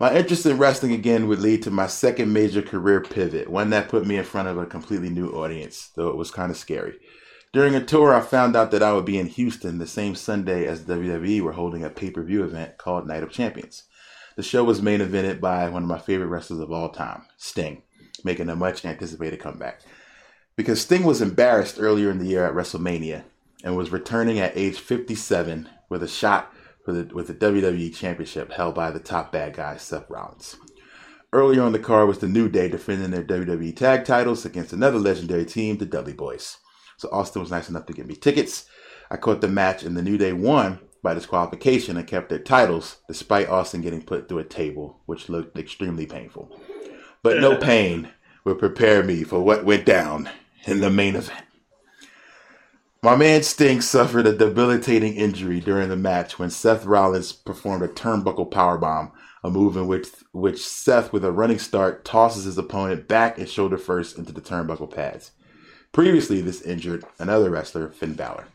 My interest in wrestling again would lead to my second major career pivot, one that put me in front of a completely new audience, though it was kind of scary. During a tour, I found out that I would be in Houston the same Sunday as WWE were holding a pay per view event called Night of Champions. The show was main evented by one of my favorite wrestlers of all time, Sting, making a much anticipated comeback. Because Sting was embarrassed earlier in the year at WrestleMania and was returning at age 57 with a shot the, with the WWE Championship held by the top bad guy, Seth Rollins. Earlier on the card was the New Day defending their WWE tag titles against another legendary team, the Dudley Boys. So Austin was nice enough to give me tickets. I caught the match, and the New Day won by disqualification and kept their titles, despite Austin getting put through a table, which looked extremely painful. But no pain would prepare me for what went down in the main event. My man Sting suffered a debilitating injury during the match when Seth Rollins performed a turnbuckle powerbomb, a move in which which Seth, with a running start, tosses his opponent back and shoulder first into the turnbuckle pads. Previously, this injured another wrestler, Finn Balor.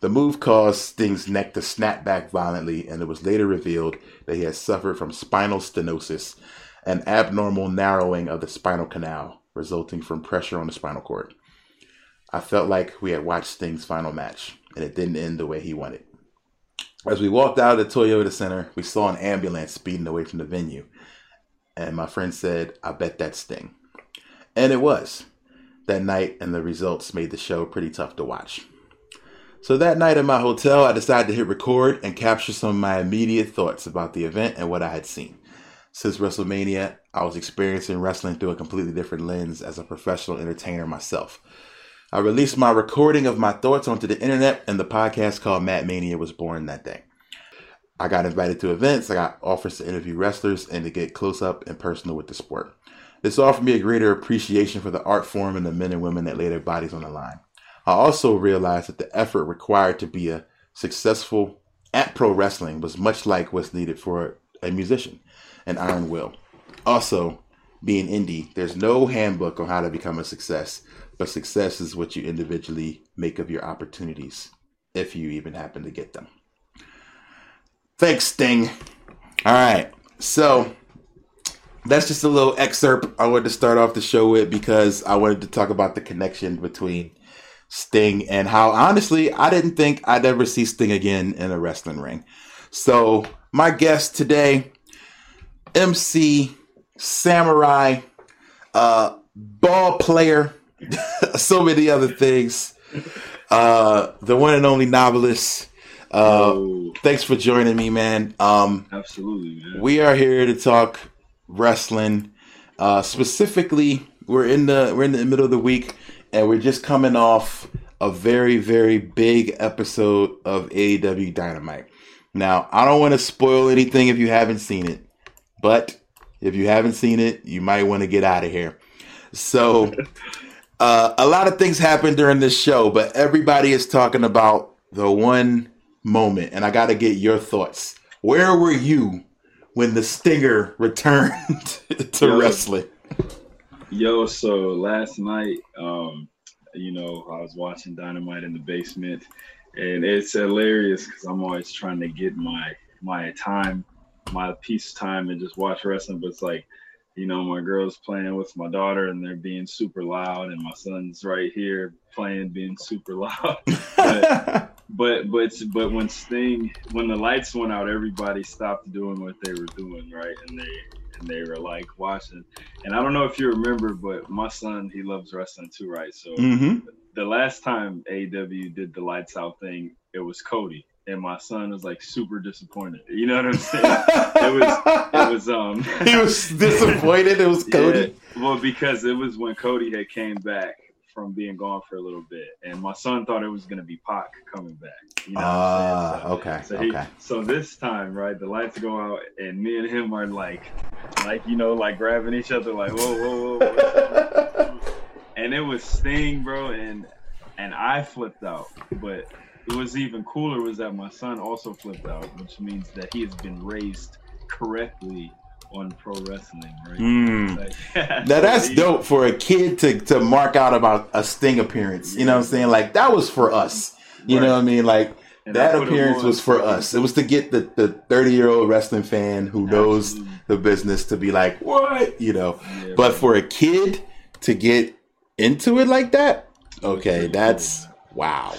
The move caused Sting's neck to snap back violently, and it was later revealed that he had suffered from spinal stenosis, an abnormal narrowing of the spinal canal resulting from pressure on the spinal cord. I felt like we had watched Sting's final match, and it didn't end the way he wanted. As we walked out of the Toyota Center, we saw an ambulance speeding away from the venue. And my friend said, I bet that's Sting. And it was. That night, and the results made the show pretty tough to watch. So that night at my hotel, I decided to hit record and capture some of my immediate thoughts about the event and what I had seen. Since WrestleMania, I was experiencing wrestling through a completely different lens as a professional entertainer myself. I released my recording of my thoughts onto the internet, and the podcast called Matt Mania was born that day. I got invited to events, I got offers to interview wrestlers, and to get close up and personal with the sport. This offered me a greater appreciation for the art form and the men and women that lay their bodies on the line. I also realized that the effort required to be a successful at pro wrestling was much like what's needed for a musician, an iron will. Also, being indie, there's no handbook on how to become a success, but success is what you individually make of your opportunities, if you even happen to get them. Thanks, Sting. All right. So that's just a little excerpt I wanted to start off the show with because I wanted to talk about the connection between Sting and how honestly I didn't think I'd ever see Sting again in a wrestling ring. So my guest today, MC samurai, uh, ball player, so many other things. Uh, the one and only novelist. Uh, Oh, thanks for joining me, man. Um, absolutely, man. we are here to talk wrestling. Uh, specifically, we're in the we're in the middle of the week, and we're just coming off a very very big episode of AEW Dynamite. Now, I don't want to spoil anything if you haven't seen it, but if you haven't seen it, you might want to get out of here. So, uh, a lot of things happened during this show, but everybody is talking about the one moment, and I got to get your thoughts. Where were you when the Stinger returned to Yo. wrestling? Yo, so last night, um, you know, I was watching Dynamite in the basement, and it's hilarious because I'm always trying to get my my time, my peace time, and just watch wrestling. But it's like, you know, my girl's playing with my daughter, and they're being super loud, and my son's right here playing, being super loud. But but but but when Sting when the lights went out, everybody stopped doing what they were doing, right? And they and they were like watching. And I don't know if you remember, but my son he loves wrestling too, right? So Mm-hmm. the last time AEW did the lights out thing, it was Cody, and my son was like super disappointed. You know what I'm saying? it was it was um he was disappointed. It was Cody. yeah, well, because it was when Cody had came back from being gone for a little bit, and my son thought it was gonna be Pac coming back. You know Ah. So- okay, so he, okay. so this time, right, the lights go out, and me and him are like, like you know, like grabbing each other, like whoa, whoa, whoa. up? and it was Sting, bro, and and I flipped out, but it was even cooler was that my son also flipped out, which means that he has been raised correctly on pro wrestling, right? Mm. Like, Now that's dope for a kid to to mark out about a Sting appearance. You know what I'm saying? Like that was for us. You know what I mean? Like And that appearance was for us. It was to get the the 30 year old wrestling fan who knows Absolutely. the business to be like, what? You know. Yeah, But right. for a kid to get into it like that, okay, that's wow.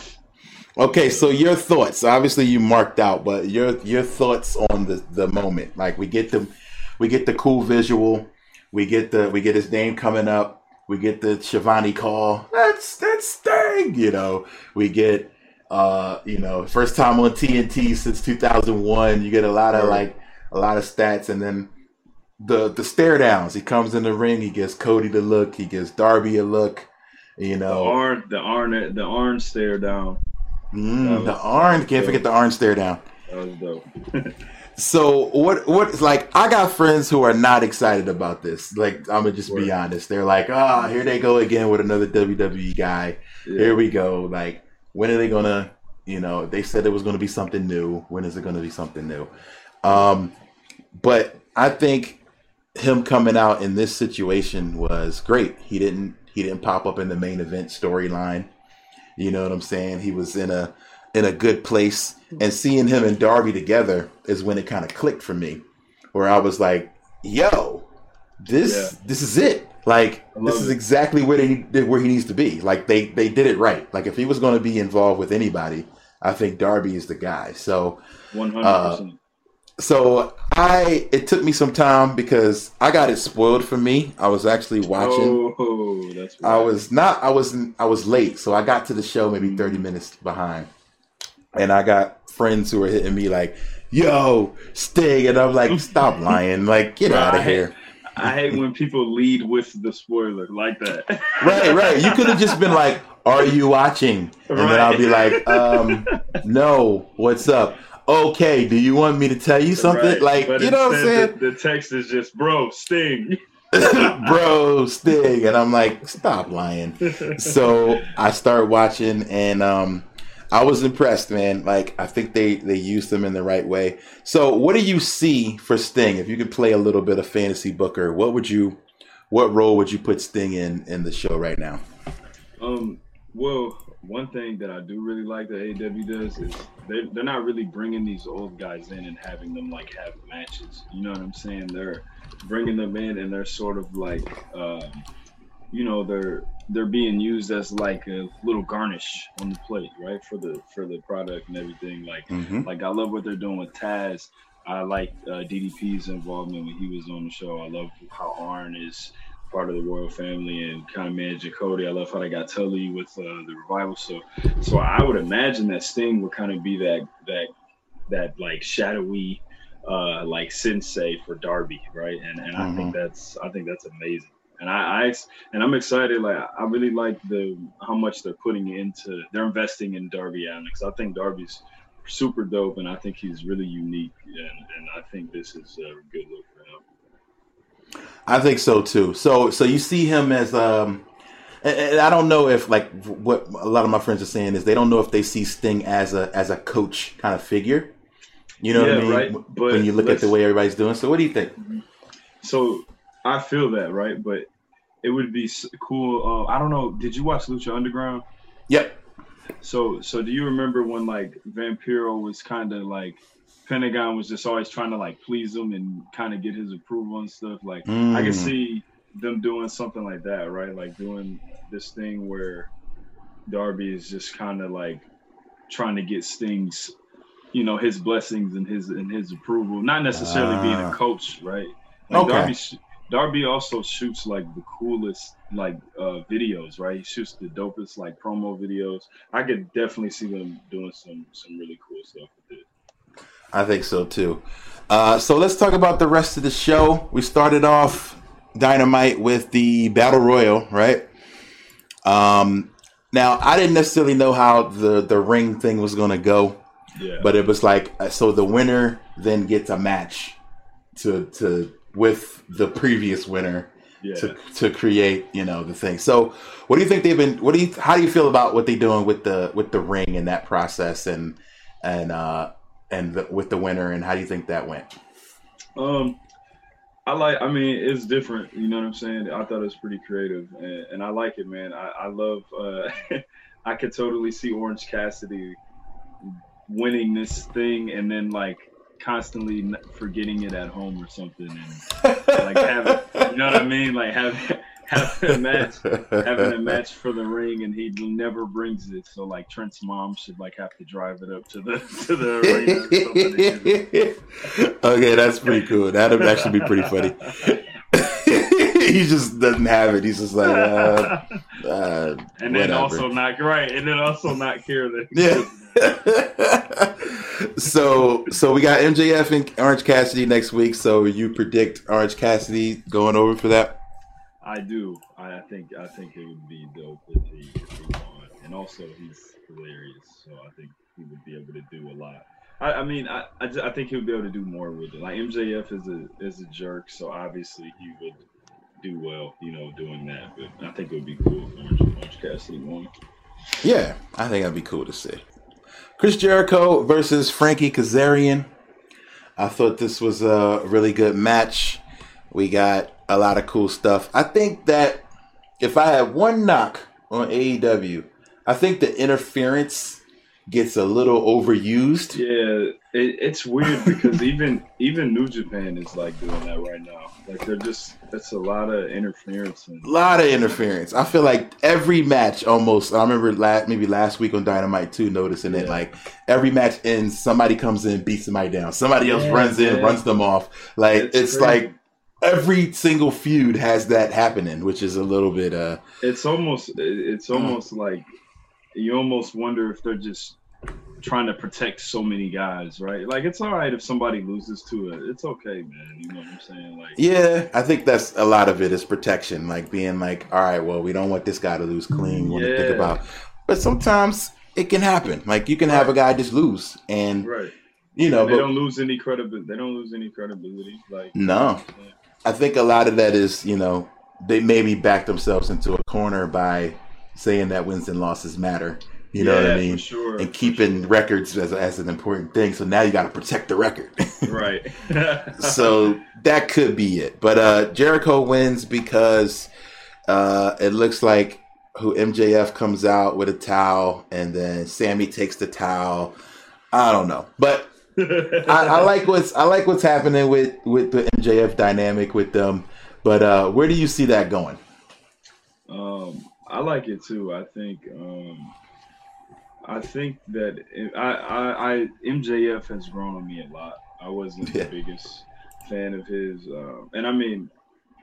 Okay, so your thoughts. Obviously, you marked out, but your your thoughts on the the moment. Like we get the we get the cool visual, we get the we get his name coming up, we get the Schiavone call. That's that's Sting. You know, we get uh you know first time on TNT since 2001. You get a lot of like a lot of stats, and then the the stare downs. He comes in the ring. He gives Cody the look. He gives Darby a look. You know, the know, the orange, the orange stare down. Mm, the orange. Can't forget the orange stare down. That was dope. So what? What? Like I got friends who are not excited about this. Like I'm gonna just be honest. They're like, ah, here they go again with another WWE guy. Here we go. Like when are they gonna? You know, they said it was gonna be something new. When is it gonna be something new? Um, but I think him coming out in this situation was great. He didn't. He didn't pop up in the main event storyline. You know what I'm saying? He was in a in a good place, and seeing him and Darby together is when it kind of clicked for me, where I was like, "Yo, this Yeah. this is it. Like this is exactly where they where he needs to be. Like they they did it right. Like if he was going to be involved with anybody, I think Darby is the guy. So One hundred Uh, percent. So I it took me some time because I got it spoiled for me. I was actually watching. Oh, that's. I was not. I was. I was late, so I got to the show maybe thirty minutes behind, and I got friends who were hitting me like, "Yo, Sting," and I'm like, "Stop lying! Like, get out of here!" I hate when people lead with the spoiler like that. Right, right. You could have just been like, "Are you watching?" And then I'll be like, um, "No, what's up?" Okay, do you want me to tell you something? Right. Like, But you know what I'm saying? The, the text is just, bro, Sting. bro sting and i'm like stop lying so i start watching and um i was impressed man like i think they they used them in the right way so what do you see for sting if you could play a little bit of fantasy booker what would you what role would you put sting in in the show right now Um, well, one thing that I do really like that AEW does is they're, they're not really bringing these old guys in and having them like have matches. You know what I'm saying? They're bringing them in and they're sort of like, um, you know, they're they're being used as like a little garnish on the plate, right? For the for the product and everything. Like mm-hmm. like I love what they're doing with Taz. I like uh, DDP's involvement when he was on the show. I love how Arn is part of the royal family and kind of managing Cody. I love how they got Tully with uh, the revival. So, so I would imagine that Sting would kind of be that that that like shadowy, uh, like sensei for Darby, right? And and I think that's I think that's amazing. And I, I and I'm excited. Like I really like the how much they're putting into they're investing in Darby Allin because I think Darby's super dope and I think he's really unique and, and I think this is a good look for. I think so too. So so you see him as um and- I don't know if like what a lot of my friends are saying is they don't know if they see Sting as a as a coach kind of figure. You know what I mean? right. But when you look at the way everybody's doing. So what do you think? So I feel that right, but it would be cool. Uh, I don't know. Did you watch Lucha Underground? Yep. So so do you remember when like Vampiro was kind of like Pentagon was just always trying to like please him and kind of get his approval and stuff. Like I Mm. can see them doing something like that, right? Like doing this thing where Darby is just kind of like trying to get Sting's, you know, his blessings and his and his approval. Not necessarily being a Ah. coach, right? Like Okay. Darby, Darby also shoots like the coolest like uh videos, right? He shoots the dopest like promo videos. I could definitely see them doing some some really cool stuff with it. I think so too. Uh, so let's talk about the rest of the show. We started off Dynamite with the Battle Royal, right? Um, now I didn't necessarily know how the the ring thing was going to go, Yeah. but it was like uh, so the winner then gets a match to to with the previous winner yeah. to to create you know the thing. So what do you think they've been? What do you how do you feel about what they're doing with the with the ring and that process and and uh and the, with the winner and how do you think that went? Um, I like. I mean, it's different. You know what I'm saying? I thought it was pretty creative, and, and I like it, man. I, I love. Uh, I could totally see Orange Cassidy winning this thing, and then like constantly forgetting it at home or something, and like having. You know what I mean? Like having having a match, having a match for the ring, and he never brings it. So like Trent's mom should like have to drive it up to the to the arena. Okay, that's pretty cool. That'd actually be pretty funny. he just doesn't have it. He's just like, uh, uh, and then whatever. also not right, and then also not care that. Yeah. so so we got MJF and Orange Cassidy next week. So you predict Orange Cassidy going over for that? I do. I think I think it would be dope if he if he won, and also he's hilarious, so I think he would be able to do a lot. I, I mean, I I, ju- I think he would be able to do more with it. Like MJF is a is a jerk, so obviously he would do well, you know, doing that. But I think it would be cool if Orange, Orange Cassidy won. Yeah, I think that'd be cool to see. Chris Jericho versus Frankie Kazarian. I thought this was a really good match. We got a lot of cool stuff. I think that if I had one knock on AEW, I think the interference gets a little overused. Yeah, it, it's weird because even even New Japan is like doing that right now. Like they're just that's a lot of interference A lot of interference. I feel like every match almost. I remember last, maybe last week on Dynamite too, noticing it. Like every match ends, somebody comes in, beats somebody down. Somebody else Yeah, runs in, yeah. runs them off. Like It's it's, like every single feud has that happening, which is a little bit. uh it's almost it's almost like you almost wonder if they're just trying to protect so many guys, right? Like it's all right if somebody loses to it. It's okay, man. You know what I'm saying? Like Yeah, I think that's a lot of it is protection, like being like, all right, well, we don't want this guy to lose clean. We want to think about, but sometimes it can happen. Like you can have a guy just lose, and right. you know, they but don't lose any credibility. They don't lose any credibility. Like no, I think a lot of that is, you know, they maybe back themselves into a corner by saying that wins and losses matter. You know what Yeah, I mean? sure, and keeping records as, as an important thing. So now you got to protect the record. right. so that could be it. But uh, Jericho wins because uh, it looks like who MJF comes out with a towel, and then Sammy takes the towel. I don't know, but I, I like what's I like what's happening with with the MJF dynamic with them. But uh, where do you see that going? Um, I like it too. I think um, I think that it, I, I, I MJF has grown on me a lot. I wasn't Yeah. the biggest fan of his, uh, and I mean,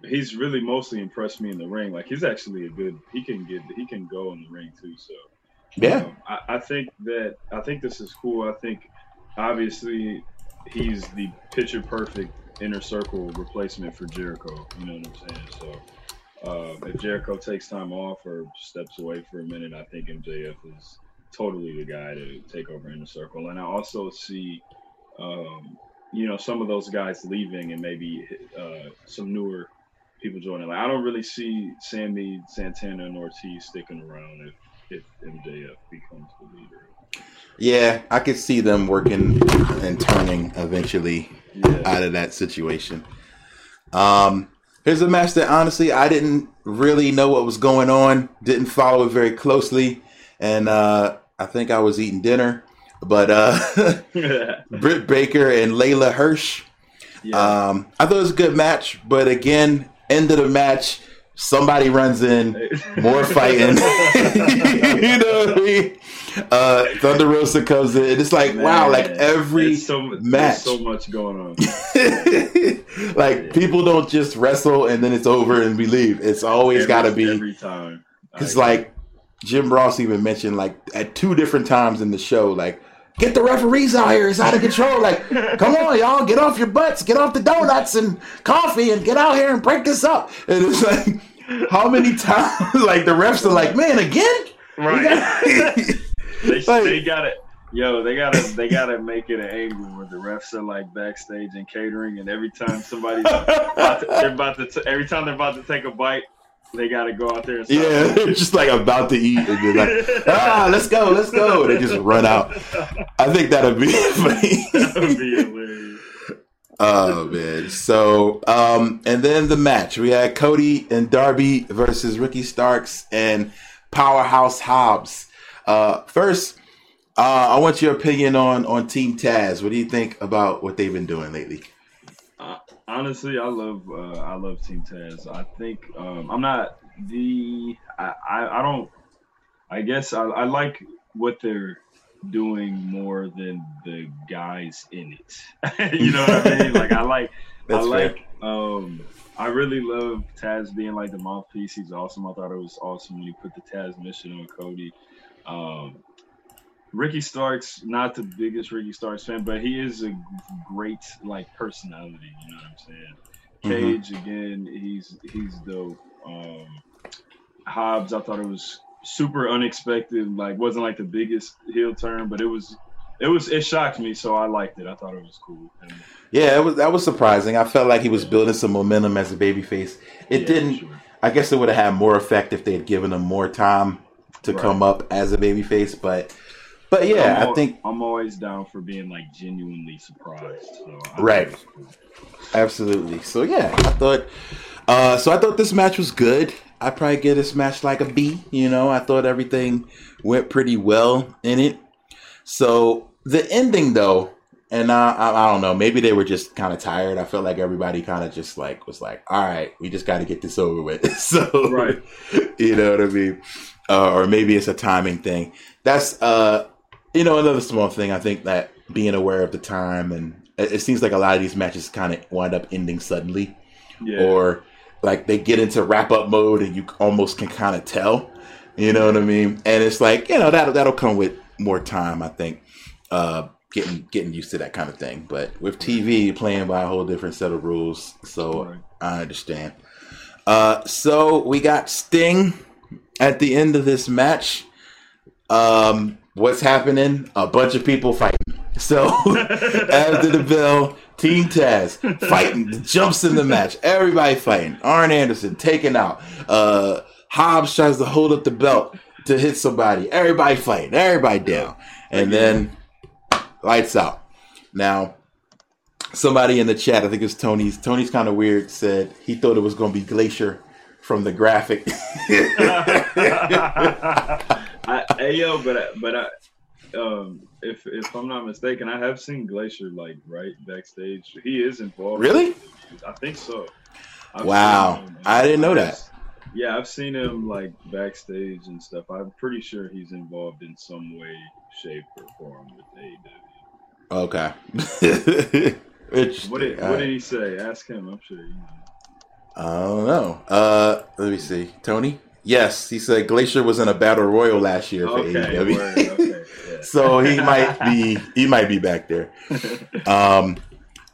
he's really mostly impressed me in the ring. Like he's actually a good. He can get. He can go in the ring too. So Yeah, um, I, I think that I think this is cool. I think obviously he's the picture perfect inner circle replacement for Jericho. You know what I'm saying? So uh, if Jericho takes time off or steps away for a minute, I think MJF is totally the guy to take over inner circle. And I also see, um, you know, some of those guys leaving and maybe uh, some newer people joining. Like I don't really see Sammy Santana and Ortiz sticking around if if MJF becomes the leader. Yeah, I could see them working and turning eventually Yeah. out of that situation. Um, here's a match that honestly I didn't really know what was going on, didn't follow it very closely, and uh, I think I was eating dinner. But uh. Britt Baker and Leyla Hirsch, um, I thought it was a good match. But again, end of the match, somebody runs in, more fighting. you know what I mean? Uh, Thunder Rosa comes in. And it's like Man, wow, like every so, match. so much going on. like people don't just wrestle and then it's over and we leave. It's always got to be every time. because like Jim Ross even mentioned like at two different times in the show like. Get the referees out here. It's out of control. Like, come on, y'all. Get off your butts. Get off the donuts and coffee and get out here and break this up. And it's like, how many times? Like, the refs are like, man, again? right. They, Like- they got it. yo they gotta they gotta make it an angle where the refs are like backstage and catering and every time somebody's about to, they're about to t- every time they're about to take a bite they gotta go out there and Yeah, they're just like about to eat, and they're like, ah, let's go, let's go. They just run out. I think that'd be funny. that would be hilarious oh man. So, um, and then the match we had Cody and Darby versus Ricky Starks and Powerhouse Hobbs. Uh, first, uh, I want your opinion on on Team Taz. What do you think about what they've been doing lately? honestly i love uh, i love team taz i think um, i'm not the I, I i don't i guess I, I like what they're doing more than the guys in it you know what i mean like i like That's I fair. like um I really love Taz being like the mouthpiece. He's awesome. I thought it was awesome when he put the Taz mission on Cody. Um Ricky Starks, not the biggest Ricky Starks fan, but he is a great like personality, you know what I'm saying? Cage again, he's he's dope. Um Hobbs, I thought it was super unexpected, like wasn't like the biggest heel turn, but it was it was it shocked me, so I liked it. I thought it was cool. And, Yeah, it was that was surprising. I felt like he was building some momentum as a babyface. It yeah, didn't. sure. I guess it would have had more effect if they had given him more time to Right. come up as a babyface. But, but yeah, I'm I think I'm always down for being like genuinely surprised. So Right. cool. absolutely. So yeah, I thought. Uh, so I thought this match was good. I probably give this match like a B. You know, I thought everything went pretty well in it. So the ending though, and I, I, I don't know, maybe they were just kind of tired. I felt like everybody kind of just like was like, all right, we just got to get this over with. so Right. you know what I mean? Uh, or maybe it's a timing thing. That's uh, you know, another small thing. I think that being aware of the time and it, it seems like a lot of these matches kind of wind up ending suddenly, Yeah. or like they get into wrap up mode and you almost can kind of tell. You know what I mean? And it's like you know that that'll come with more time. I think. Uh, getting getting used to that kind of thing. But with TV, playing by a whole different set of rules, so Right. I understand. Uh, so we got Sting at the end of this match. Um, what's happening? A bunch of people fighting. So after the bell, Team Taz fighting, jumps in the match. Everybody fighting. Arn Anderson taken out. Uh, Hobbs tries to hold up the belt to hit somebody. Everybody fighting. Everybody down. And then lights out. Now, somebody in the chat, I think it's Tony's. Tony's kind of weird. Said he thought it was going to be Glacier from the graphic. I, hey yo, but I, but I, um, if if I'm not mistaken, I have seen Glacier like right backstage. He is involved. Really? I think so. I've Wow. I didn't know that. Yeah, I've seen him like backstage and stuff. I'm pretty sure he's involved in some way, shape, or form with AEW. okay. What did What did he say? Ask him. I'm sure. You know. I don't know. Uh, let me see. Tony. Yes, he said Glacier was in a battle royal last year for Okay. AEW. word, okay. Yeah. so he might be he might be back there. Um,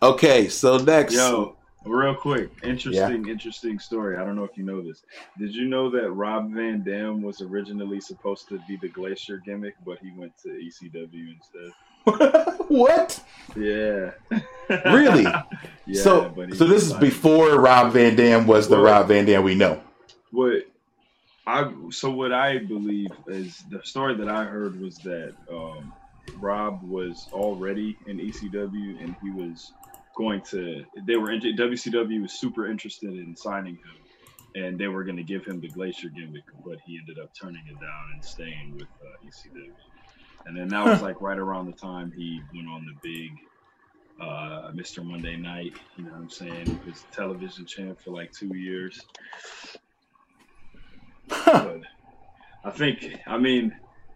okay, so next, Yo, real quick, interesting, interesting story. I don't know if you know this. Did you know that Rob Van Dam was originally supposed to be the Glacier gimmick, but he went to ECW instead? what? Yeah. Really? yeah. so he so this is before Rob Van Dam was the Well- Rob Van Dam we know. What I so what I believe is the story that I heard was that um, Rob was already in ECW and he was going to they were WCW was super interested in signing him and they were going to give him the Glacier gimmick but he ended up turning it down and staying with uh, ECW and then that was like right around the time he went on the big uh, Mr. Monday Night you know what I'm saying he was television champ for like two years But I think, I mean,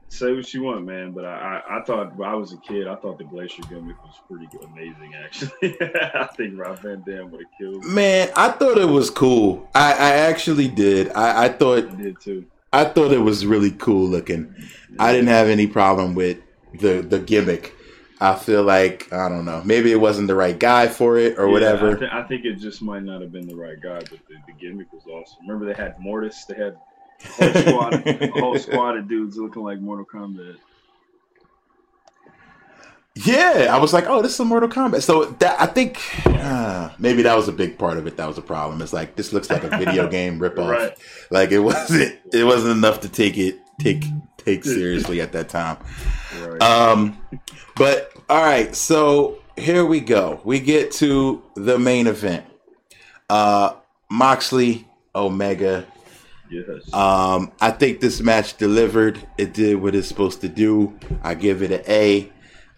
say what you want, man. But I, I, I thought when I was a kid, I thought the Glacier gimmick was pretty good, amazing. Actually, I think Rob Van Dam would have killed. Me. Man, I thought it was cool. I, I actually did. I, I thought I did too. I thought it was really cool looking. I didn't have any problem with the the gimmick. I feel like I don't know. Maybe it wasn't the right guy for it or Yeah, whatever. I, th- I think it just might not have been the right guy, but the, the gimmick was awesome. Remember they had Mortis. They had a whole squad, a whole squad of dudes looking like Mortal Kombat. Yeah, I was like, oh, this is a Mortal Kombat. So that I think uh, maybe that was a big part of it. That was a problem. It's like this looks like a video game ripoff. Right. Like it wasn't. It wasn't enough to take it take take seriously at that time. Right. Um, but all right, so here we go. We get to the main event. Uh, Moxley Omega. yes. Um, I think this match delivered. It did what it's supposed to do. I give it an A.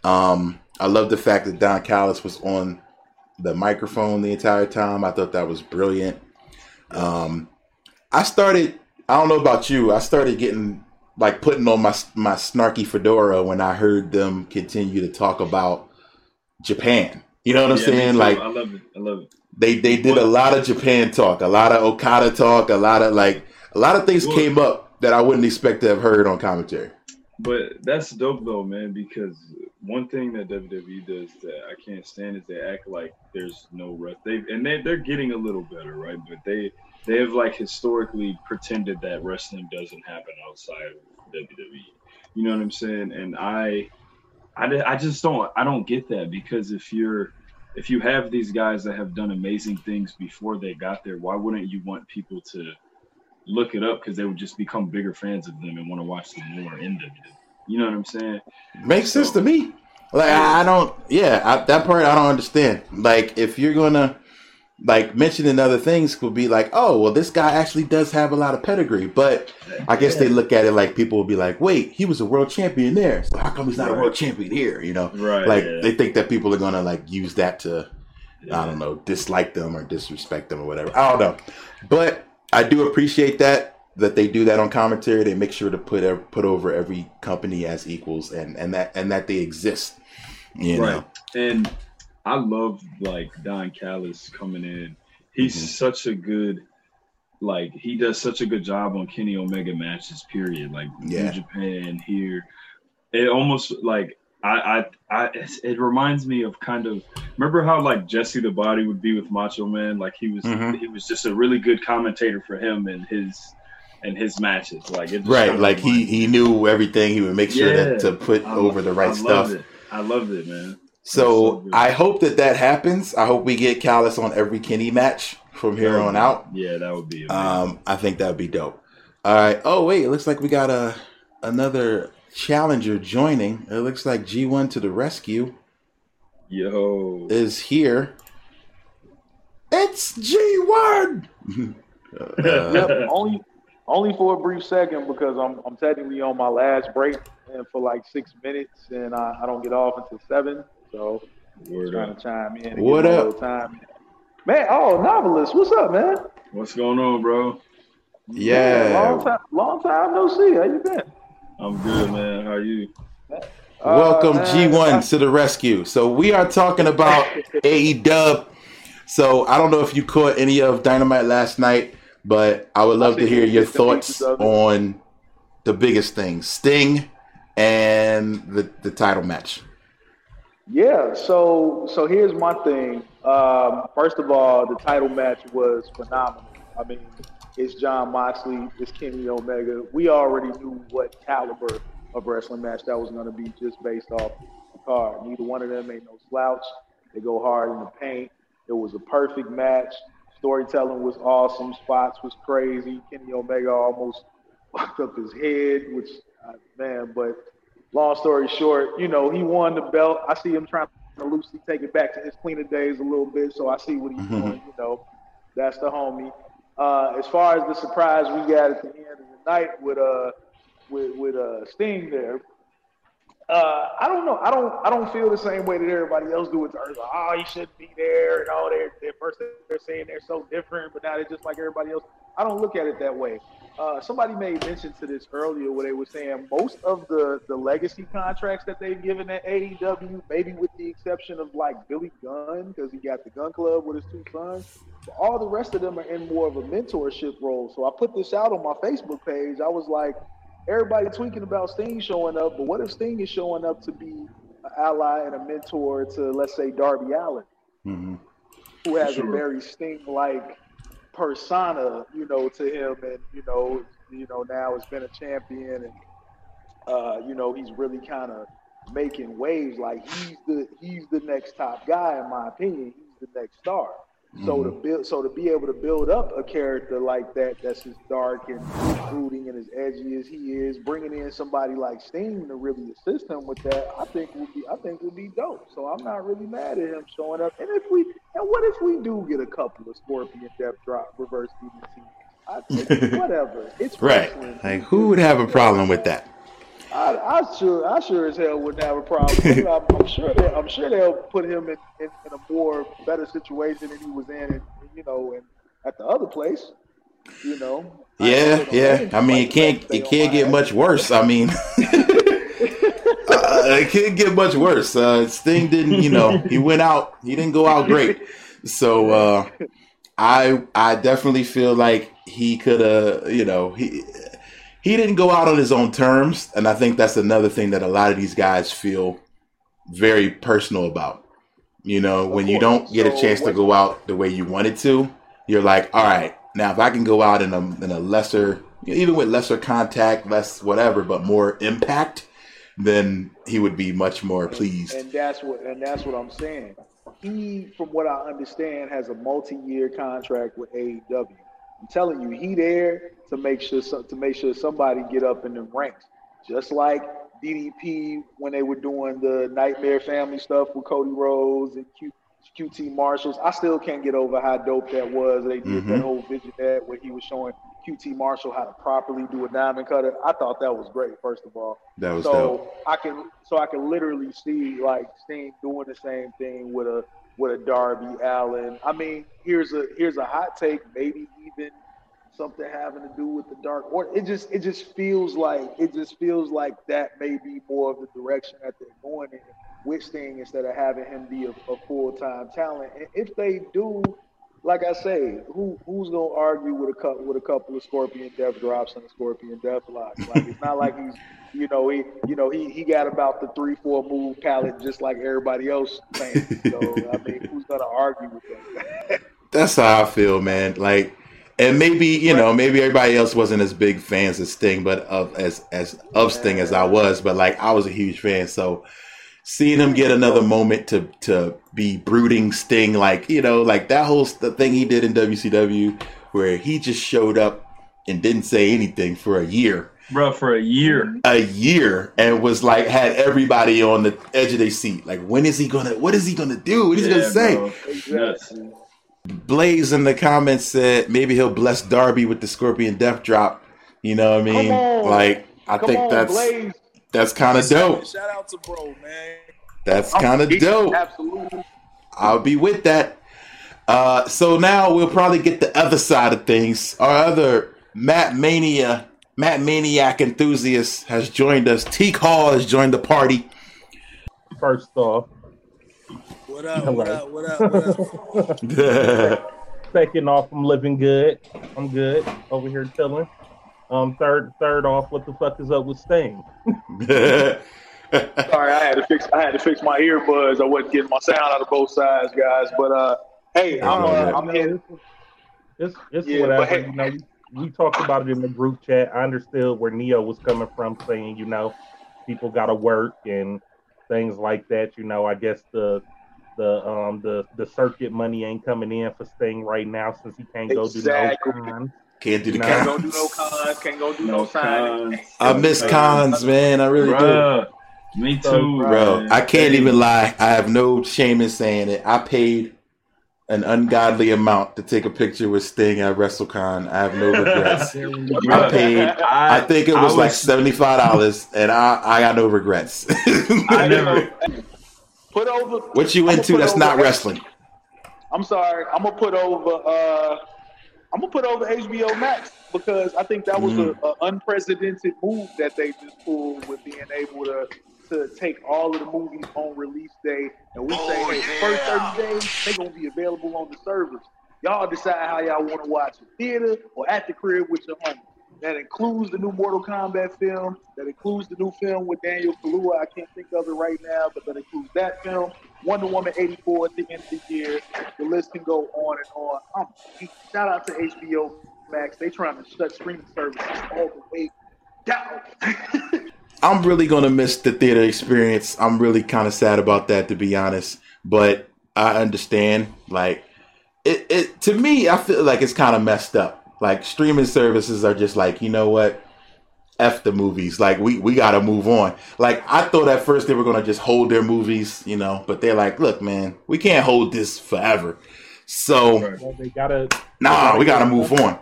Um, I love the fact that Don Callis was on the microphone the entire time. I thought that was brilliant. Um, I started. I don't know about you. I started getting like putting on my my snarky fedora when I heard them continue to talk about Japan. You know what I'm Yeah, saying? Like I love it. I love it. they they did a lot of Japan talk, a lot of Okada talk, a lot of like a lot of things Well- came up that I wouldn't expect to have heard on commentary. But that's dope though, man, because one thing that WWE does that I can't stand is they act like there's no rest. They and they they're getting a little better, right? But they they have like historically pretended that wrestling doesn't happen outside of WWE. You know what I'm saying? And I I, I just don't I don't get that because if you're if you have these guys that have done amazing things before they got there, why wouldn't you want people to look it up because they would just become bigger fans of them and want to watch them more in WWE. You know what I'm saying? Makes sense to me. Like I, don't, yeah, I, that part I don't understand. Like if you're gonna like mentioning other things could be like, oh, well, this guy actually does have a lot of pedigree, but I guess they look at it like people will be like, wait, he was a world champion there, so how come he's not a world champion here? You know, Right. like yeah. they think that people are gonna like use that to Yeah. I don't know, dislike them or disrespect them or whatever. I don't know. But I do appreciate that that they do that on commentary. They make sure to put put over every company as equals and and that and that they exist. You right. know. And I love like Don Callis coming in. He's Mhm. such a good like he does such a good job on Kenny Omega matches, period. Like Yeah. New Japan here. It almost like I, I, I, it reminds me of kind of remember how like Jesse the Body would be with Macho Man. Like he was, Mhm. he was just a really good commentator for him and his, and his matches. Like it Right, like he he knew everything. He would make sure Yeah. that to put I- over the right I stuff. Loved it. I loved it, man. So so. I hope that that happens. I hope we get Callis on every Kenny match from here on out. Yeah, that would be amazing. Um, I think that would be dope. All right. Oh wait, it looks like we got a another challenger joining. It looks like G1 to the rescue Yo, is here. It's G1. Uh, Yep, only only for a brief second because I'm I'm technically on my last break and for like six minutes and I, I don't get off until seven. So word trying up. to chime in. And What up? little Time. Man, oh novelist, what's up, man? What's going on, bro? yeah. long time, long time no see. How you been? I'm good, man. How are you? Welcome Uh, G1 to the rescue. So we are talking about AEW. So I don't know if you caught any of Dynamite last night, but I would love to hear your thoughts pieces of it. on the biggest thing, Sting and the the title match. Yeah, so so here's my thing. Um, first of all, the title match was phenomenal. I mean, it's Jon Moxley, it's Kenny Omega. We already knew what caliber of wrestling match that was going to be just based off the card. Neither one of them ain't no slouch. They go hard in the paint. It was a perfect match. Storytelling was awesome. Spots was crazy. Kenny Omega almost fucked up his head, which uh, man, but long story short, you know, he won the belt. I see him trying to loosely take it back to his cleaner days a little bit, so I see what he's Mhm. doing. You know, that's the homie. Uh, as far as the surprise we got at the end of the night with uh with with uh Sting there, uh, I don't know. I don't. I don't feel the same way that everybody else do with Like, oh, he shouldn't be there, and all. They're first they're saying they're so different, but now they're just like everybody else. I don't look at it that way. Uh, somebody made mention to this earlier, where they were saying most of the the legacy contracts that they've given at AEW, maybe with the exception of like Billy Gunn, because he got the Gunn Club with his two sons. all the rest of them are in more of a mentorship role. So I put this out on my Facebook page. I was like everybody tweaking about Sting showing up, but what if Sting is showing up to be an ally and a mentor to, let's say, Darby Allin, mm-hmm. who has sure. a very Sting-like persona, you know, to him, and you know, you know, now has been a champion, and uh, you know, he's really kind of making waves. Like he's the he's the next top guy, in my opinion. He's the next star. So to mm-hmm. build, so to be able to build up a character like that, that's as dark and brooding and as edgy as he is, bringing in somebody like Sting to really assist him with that, I think would be, I think would be dope. So I'm not really mad at him showing up. And if we, and what if we do get a couple of Scorpion Death Drop reverse DDT? I, whatever. It's right. Like who would have a problem with that? I, I sure, I sure as hell wouldn't have a problem. I'm, I'm, sure, they, I'm sure they'll put him in, in, in, a more better situation than he was in, and you know, and at the other place, you know. Yeah, yeah. I mean, it can't, it can't get much worse. I mean, uh, it can't get much worse. Uh, Sting didn't, you know, he went out, he didn't go out great. So, uh, I, I definitely feel like he could have, you know, he he didn't go out on his own terms, and I think that's another thing that a lot of these guys feel very personal about. You know, when you don't get a chance to go out the way you wanted to, you're like, all right, now if I can go out in a in a lesser, even with lesser contact, less whatever, but more impact, then he would be much more pleased. And that's what and that's what I'm saying. He, from what I understand, has a multi-year contract with AEW. I'm telling you, he there to make sure to make sure somebody get up in the ranks. Just like DDP when they were doing the Nightmare Family stuff with Cody Rhodes and Q, QT Marshalls. I still can't get over how dope that was. They did mm-hmm. that whole vision that where he was showing QT Marshall how to properly do a diamond cutter. I thought that was great. First of all, that was so dope. I can so I can literally see like Sting doing the same thing with a with a Darby Allin. I mean, here's a here's a hot take, maybe even something having to do with the dark or It just it just feels like it just feels like that may be more of the direction that they're going in with Sting instead of having him be a, a full time talent. And if they do, like I say, who who's gonna argue with a couple with a couple of Scorpion Death drops and a Scorpion Death locks? Like it's not like he's you know he you know he he got about the three four move palette just like everybody else. So I mean, who's gonna argue with that? That's how I feel, man. Like and maybe you know maybe everybody else wasn't as big fans of Sting, but of as as of Sting as I was. But like I was a huge fan, so seeing him get another moment to to be brooding Sting, like you know, like that whole the thing he did in WCW, where he just showed up and didn't say anything for a year. Bro, for a year. A year. And was like had everybody on the edge of their seat. Like, when is he gonna what is he gonna do? What is yeah, he gonna say? Exactly. Blaze in the comments said maybe he'll bless Darby with the Scorpion Death Drop. You know what I mean? Like I Come think on, that's Blaze. that's kind of dope. Shout out to bro, man. That's kind of dope. Absolutely. I'll be with that. Uh, so now we'll probably get the other side of things. Our other Matt Mania, Matt Maniac enthusiast has joined us. Teak Hall has joined the party. First off, what up? What up? What up? What up? Second off, I'm living good. I'm good over here chilling. Um, third, third off, what the fuck is up with Sting? Sorry, I had to fix. I had to fix my earbuds. I wasn't getting my sound out of both sides, guys. But uh, hey, I'm, uh, I'm in. It's it's yeah, whatever. Hey, you know, we, we talked about it in the group chat. I understood where Neo was coming from, saying you know, people got to work and things like that. You know, I guess the the um the the circuit money ain't coming in for Sting right now since he can't go exactly. do no cons. Can't do the cons. Can't go do no cons. Can't go do no, no signs. I miss cons, man. I really Bruh. do. Me too, bro. I can't even lie. I have no shame in saying it. I paid an ungodly amount to take a picture with Sting at WrestleCon. I have no regrets. I paid. I, I, think it was, was like seventy five dollars, and I I got no regrets. I never put over. What you into? That's not wrestling. I'm sorry. I'm gonna put over. uh I'm gonna put over HBO Max because I think that was mm. an unprecedented move that they just pulled with being able to to take all of the movies on release day, and we oh, say, hey, yeah. first 30 days, they're going to be available on the servers. Y'all decide how y'all want to watch it, theater or at the crib with your home. That includes the new Mortal Kombat film. That includes the new film with Daniel Kaluuya. I can't think of it right now, but that includes that film. Wonder Woman 84 at the end of the year. The list can go on and on. Um, shout out to HBO Max. They trying to shut streaming services all the way down. I'm really gonna miss the theater experience. I'm really kind of sad about that, to be honest. But I understand. Like, it, it to me, I feel like it's kind of messed up. Like streaming services are just like, you know what? F the movies. Like we we gotta move on. Like I thought at first they were gonna just hold their movies, you know, but they're like, look, man, we can't hold this forever. So well, they gotta. Nah, they gotta we gotta move on.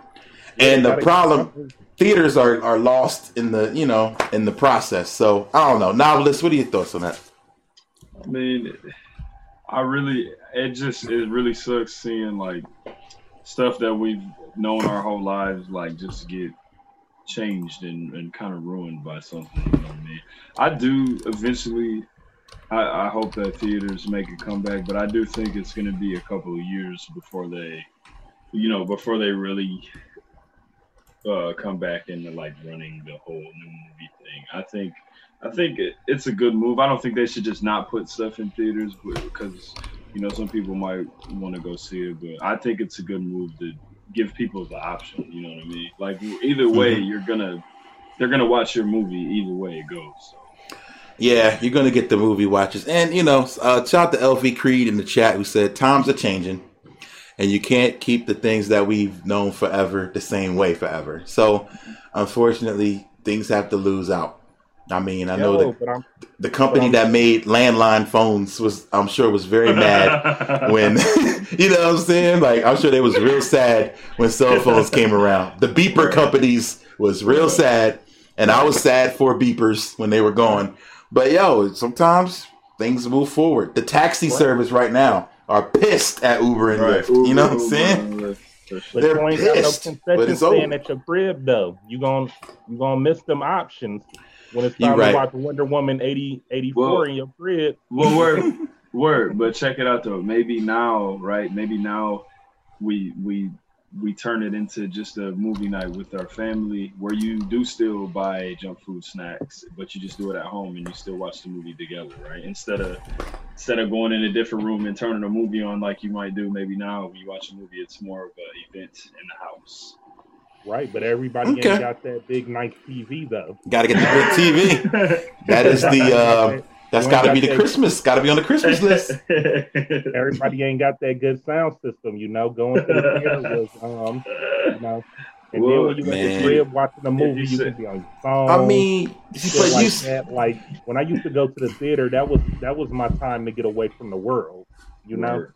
And the problem theaters are, are lost in the you know in the process. So I don't know. Novelist, what are your thoughts on that? I mean, I really it just it really sucks seeing like stuff that we've known our whole lives like just get changed and, and kind of ruined by something. You know I mean? I do eventually. I, I hope that theaters make a comeback, but I do think it's going to be a couple of years before they, you know, before they really uh, come back into like running the whole new movie thing. I think I think it, it's a good move. I don't think they should just not put stuff in theaters because you know some people might want to go see it, but I think it's a good move to give people the option. You know what I mean? Like either way, mm-hmm. you're gonna they're gonna watch your movie either way it goes. So. Yeah, you're gonna get the movie watches, and you know, uh, shout out to LV Creed in the chat who said times are changing and you can't keep the things that we've known forever the same way forever. So, unfortunately, things have to lose out. I mean, I Yo, know the, the company that made landline phones was, I'm sure, was very mad when, you know what I'm saying? Like, I'm sure they was real sad when cell phones came around. The beeper companies was real sad, and I was sad for beepers when they were gone. But yo, sometimes things move forward. The taxi service right now are pissed at Uber and right. Lyft. Uber, you know what I'm saying? But They're you ain't pissed, got no concession stand at your crib though. You gonna you gonna miss them options when it's time right. to watch Wonder Woman 80, 84 well, in your crib. Well, word, word. But check it out though. Maybe now, right? Maybe now we we we turn it into just a movie night with our family where you do still buy junk food snacks but you just do it at home and you still watch the movie together right instead of instead of going in a different room and turning a movie on like you might do maybe now when you watch a movie it's more of an event in the house Right, but everybody okay. ain't got that big nice TV though. Got to get the big TV. that is the uh, that's got to be the that, Christmas. Got to be on the Christmas list. Everybody ain't got that good sound system, you know. Going to the theater was, um, you know. And Whoa, then when you man. went to crib watching a movie, you, you can be on your phone. I mean, but like you that. Like when I used to go to the theater, that was that was my time to get away from the world. You know.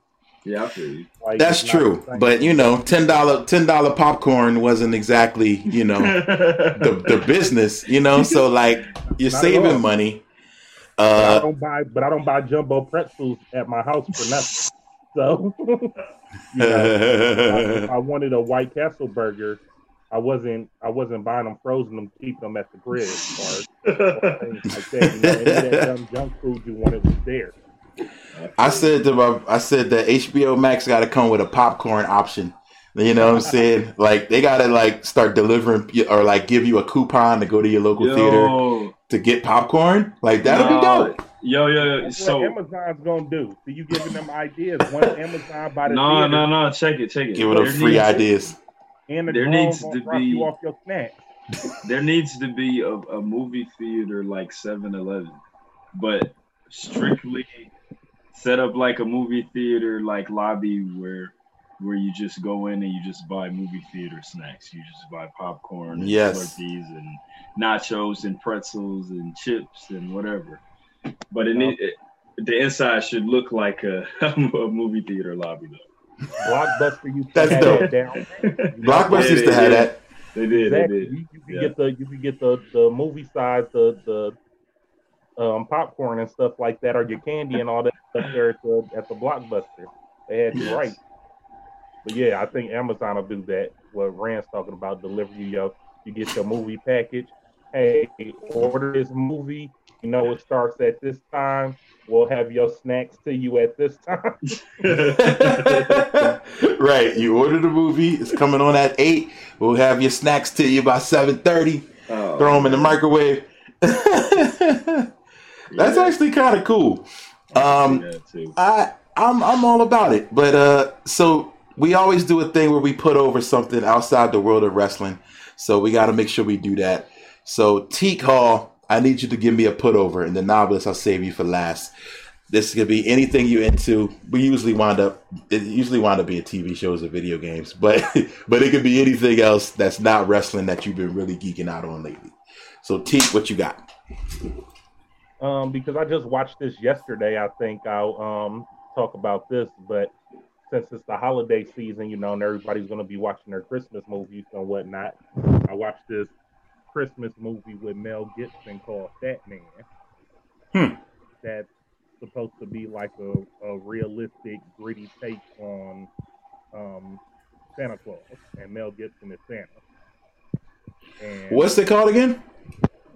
Yeah, you. Like, That's true, but you know, ten dollar ten dollar popcorn wasn't exactly you know the the business, you know. So like you're not saving money uh, I don't buy, but I don't buy jumbo pretzels at my house for nothing. So, you know, if I wanted a White Castle burger, I wasn't I wasn't buying them frozen, them keeping them at the crib or, or things like that. You know, any of that dumb junk food you wanted was there. I said to my, I said that HBO Max got to come with a popcorn option. You know what I'm saying? Like they got to like start delivering or like give you a coupon to go to your local Yo. theater to get popcorn. Like that'll no. be dope. Yo, yo, yo. That's so what Amazon's gonna do. So you giving them ideas? Once Amazon by the no, theater, no, no. Check it, check it. Giving them free ideas. And the there needs to be you off your snacks. there needs to be a, a movie theater like 7-Eleven, but strictly set up like a movie theater like lobby where where you just go in and you just buy movie theater snacks. You just buy popcorn, and yes, Slurpees and nachos and pretzels and chips and whatever. But it, it, the inside should look like a, a movie theater lobby though. Blockbuster used to That's have dope. that down. Blockbuster used to have that. They did. Exactly. They did. You, you can yeah. get the you can get the the movie size the the um, popcorn and stuff like that, or your candy and all that stuff there at the at the blockbuster. They had you yes. right. But yeah, I think Amazon will do that. What Rand's talking about, deliver you your you get your movie package. Hey, order this movie. You know it starts at this time. We'll have your snacks to you at this time. right. You order the movie. It's coming on at eight. We'll have your snacks to you by seven thirty. Oh, Throw them in the microwave. That's yeah. actually kind of cool. Um, I I'm I'm all about it. But uh, so we always do a thing where we put over something outside the world of wrestling. So we got to make sure we do that. So Teak Hall, I need you to give me a put over, and the novelist I'll save you for last. This could be anything you into. We usually wind up it usually wind up being TV shows or video games, but but it could be anything else that's not wrestling that you've been really geeking out on lately. So Teak, what you got? Um, because I just watched this yesterday, I think I'll um talk about this, but since it's the holiday season, you know, and everybody's going to be watching their Christmas movies and whatnot, I watched this Christmas movie with Mel Gibson called Fat Man. Hmm. That's supposed to be like a, a realistic, gritty take on um, Santa Claus, and Mel Gibson is Santa. And What's it called again?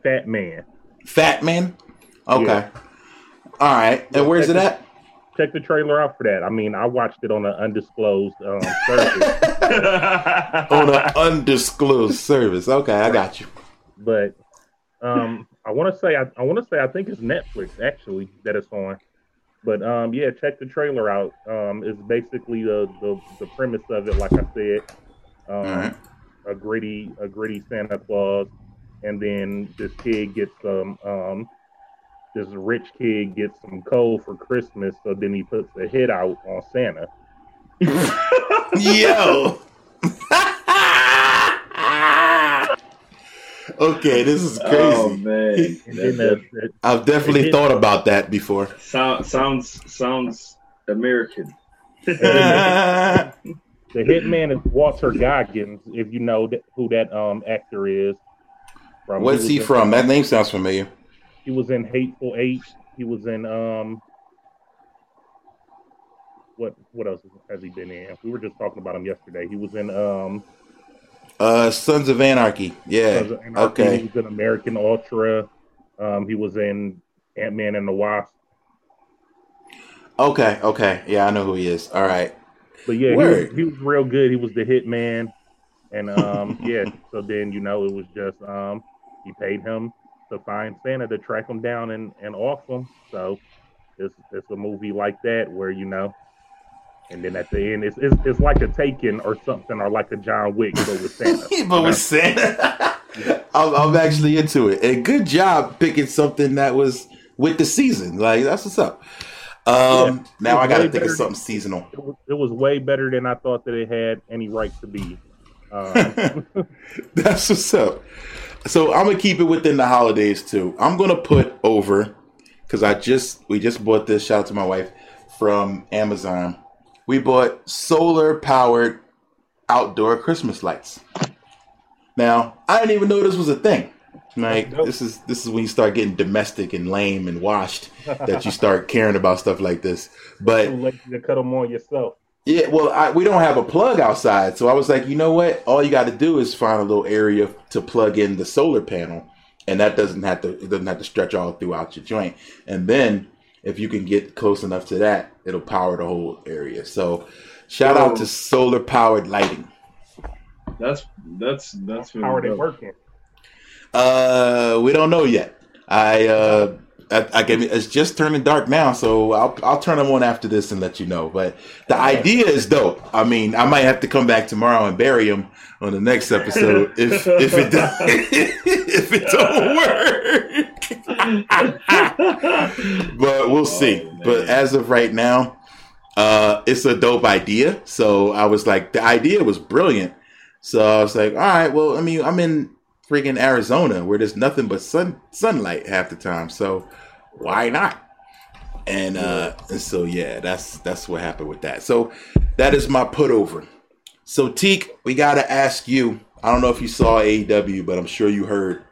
Fat Man. Fat Man. Okay. Yeah. All right. And where's it at? Check the trailer out for that. I mean, I watched it on an undisclosed um, service. on an undisclosed service. Okay, I got you. But um, I want to say I, I want to say I think it's Netflix actually that it's on. But um, yeah, check the trailer out. Um, it's basically the, the the premise of it, like I said, um, right. a gritty a gritty Santa Claus, and then this kid gets some um this rich kid gets some coal for Christmas, so then he puts a hit out on Santa. Yo. okay, this is crazy. Oh man, the, I've definitely thought about that before. Sound, sounds sounds American. the hitman is Walter Goggins, if you know who that um actor is. From What's he from? That name sounds familiar. He was in Hateful Eight. He was in um what what else has he been in? We were just talking about him yesterday. He was in um uh Sons of Anarchy. Yeah. Of Anarchy. Okay. He was in American Ultra. Um he was in Ant Man and the Wasp. Okay, okay. Yeah, I know who he is. All right. But yeah, he was, he was, real good. He was the hitman. And um yeah, so then you know it was just um he paid him to find Santa to track him down and, and off him. So it's it's a movie like that where you know, and then at the end it's it's, it's like a Taken or something or like a John Wick but with Santa. but with Santa, yeah. I'm, I'm actually into it. And good job picking something that was with the season. Like that's what's up. Um, yeah, now I got to think of something seasonal. It was, it was, way better than I thought that it had any right to be. Um, that's what's up. So I'm gonna keep it within the holidays too. I'm gonna put over because I just we just bought this. Shout out to my wife from Amazon. We bought solar powered outdoor Christmas lights. Now I didn't even know this was a thing. Like nope. this is this is when you start getting domestic and lame and washed that you start caring about stuff like this. But you cut them on yourself. Yeah, well, I, we don't have a plug outside, so I was like, you know what? All you got to do is find a little area to plug in the solar panel, and that doesn't have to it doesn't have to stretch all throughout your joint. And then if you can get close enough to that, it'll power the whole area. So, shout out to solar powered lighting. That's that's that's how are they working? Uh, we don't know yet. I uh I, I it's just turning dark now, so I'll I'll turn them on after this and let you know. But the idea is dope. I mean, I might have to come back tomorrow and bury them on the next episode if if it does, if it don't work. but we'll see. Oh, but as of right now, uh, it's a dope idea. So I was like, the idea was brilliant. So I was like, all right, well, I mean, I'm in freaking Arizona where there's nothing but sun sunlight half the time. So why not? And uh and so yeah, that's that's what happened with that. So that is my put over. So Teak, we gotta ask you. I don't know if you saw AEW, but I'm sure you heard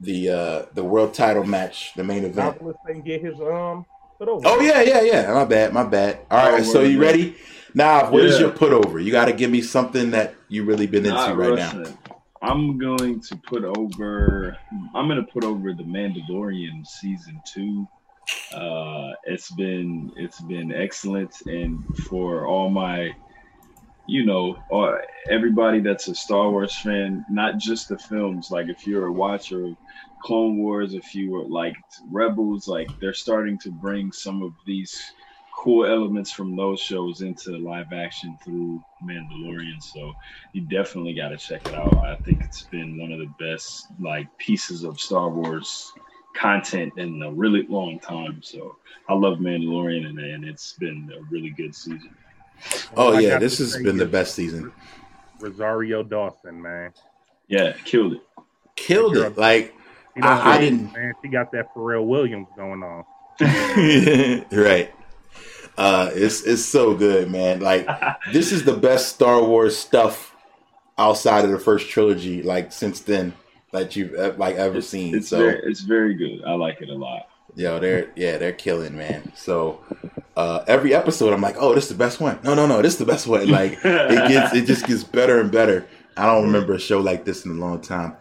the uh the world title match, the main event. get his um put over. Oh yeah, yeah, yeah. My bad, my bad. All right, oh, so you ready? Now, what yeah. is your put over? You got to give me something that you really been Not into right now. I'm going to put over. I'm going to put over the Mandalorian season two. Uh, it's been it's been excellent, and for all my, you know, everybody that's a Star Wars fan, not just the films. Like if you're a watcher of Clone Wars, if you were like Rebels, like they're starting to bring some of these cool elements from those shows into live action through Mandalorian. So you definitely got to check it out. I think it's been one of the best like pieces of Star Wars content in a really long time. So I love Mandalorian and, and it's been a really good season. Oh yeah, this has been the best season. Rosario Dawson, man. Yeah, killed it. Killed it. Like I, I, didn't. Man, she got that Pharrell Williams going on. right. Uh, it's it's so good, man. Like this is the best Star Wars stuff outside of the first trilogy, like since then that you've like ever it's, seen. It's so very, it's very good. I like it a lot. Yo, they're yeah, they're killing, man. So uh, every episode, I'm like, oh, this is the best one. No, no, no, this is the best one. Like it gets, it just gets better and better. I don't remember a show like this in a long time.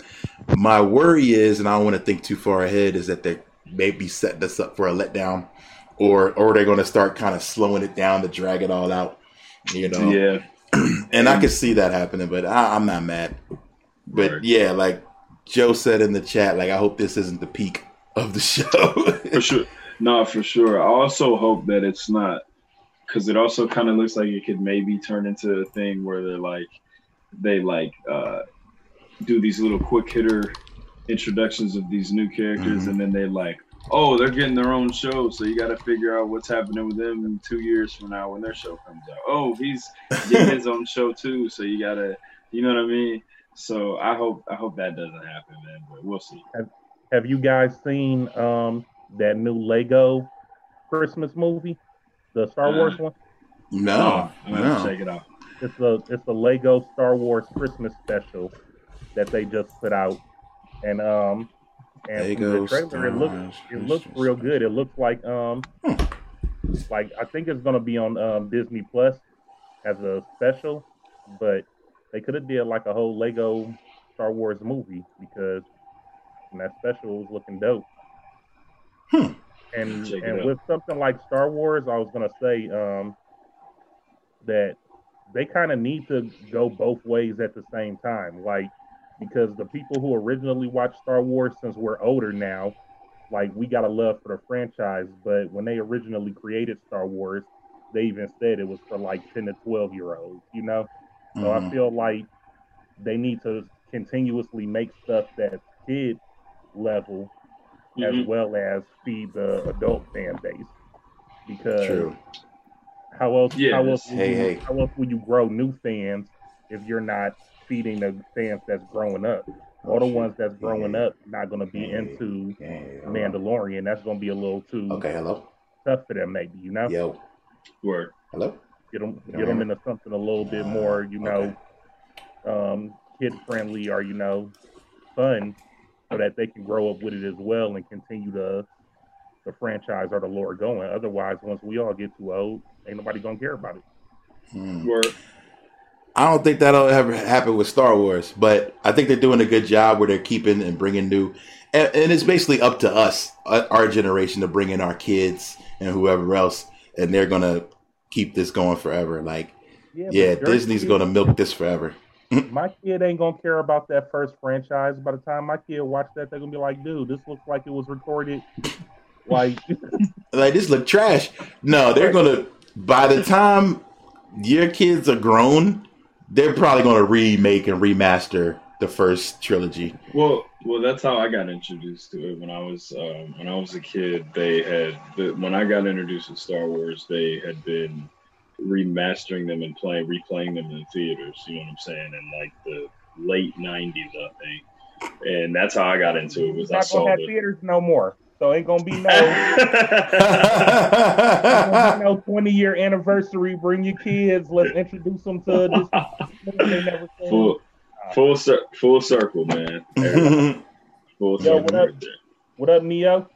My worry is, and I don't want to think too far ahead, is that they maybe set this up for a letdown or or they're going to start kind of slowing it down to drag it all out. You know, yeah. and I could see that happening, but I, am not mad. But right. yeah, like Joe said in the chat, like I hope this isn't the peak of the show. for sure, no, for sure. I also hope that it's not because it also kind of looks like it could maybe turn into a thing where they're like they like uh do these little quick hitter introductions of these new characters mm-hmm. and then they like oh, they're getting their own show, so you got to figure out what's happening with them in two years from now when their show comes out. Oh, he's getting his own show too, so you got to, you know what I mean? So I hope I hope that doesn't happen, man. But we'll see. Have, have you guys seen um, that new Lego Christmas movie, the Star Wars uh, one? No, I'm no. check it out. It's a it's a Lego Star Wars Christmas special that they just put out, and um, and from the trailer, it looks it looks real good. It looks like um hmm. like I think it's gonna be on um, Disney Plus as a special, but they could have did like a whole Lego Star Wars movie because that special was looking dope. Hmm. And and with something like Star Wars, I was gonna say um that they kind of need to go both ways at the same time. Like because the people who originally watched Star Wars, since we're older now, like we got a love for the franchise. But when they originally created Star Wars, they even said it was for like 10 to 12 year olds, you know? Mm-hmm. So I mm-hmm. feel like they need to continuously make stuff that's kid level mm-hmm. as well as feed the adult fan base. Because True. how else yes. how else hey, you, hey. how else will you grow new fans if you're not feeding the fans that's growing up. All the ones that's growing up not going to be into Mandalorian. That's going to be a little too okay. Hello, tough for them, maybe. You know. Yo. Word. Hello. Get them. Get them into something a little bit more, you know, okay. um, kid friendly or you know, fun, so that they can grow up with it as well and continue the the franchise or the lore going. Otherwise, once we all get too old, ain't nobody gonna care about it. Hmm. Word. I don't think that'll ever happen with Star Wars, but I think they're doing a good job where they're keeping and bringing new. And, and it's basically up to us, uh, our generation, to bring in our kids and whoever else, and they're gonna keep this going forever. Like, yeah, yeah Disney's gonna milk this forever. my kid ain't gonna care about that first franchise. By the time my kid watch that, they're gonna be like, "Dude, this looks like it was recorded." Like, like this look trash. No, they're gonna. By the time your kids are grown, they're probably going to remake and remaster the first trilogy. Well, well, that's how I got introduced to it when I was um, when I was a kid. They had the, when I got introduced to Star Wars, they had been remastering them and playing replaying them in theaters. You know what I'm saying? In like the late '90s, I think. And that's how I got into it. Was I saw the, theaters no more. So ain't gonna be no, no twenty year anniversary. Bring your kids. Let's introduce them to this. Full, full, cir- full circle, man. full circle. Yo, what up? What up, Neo?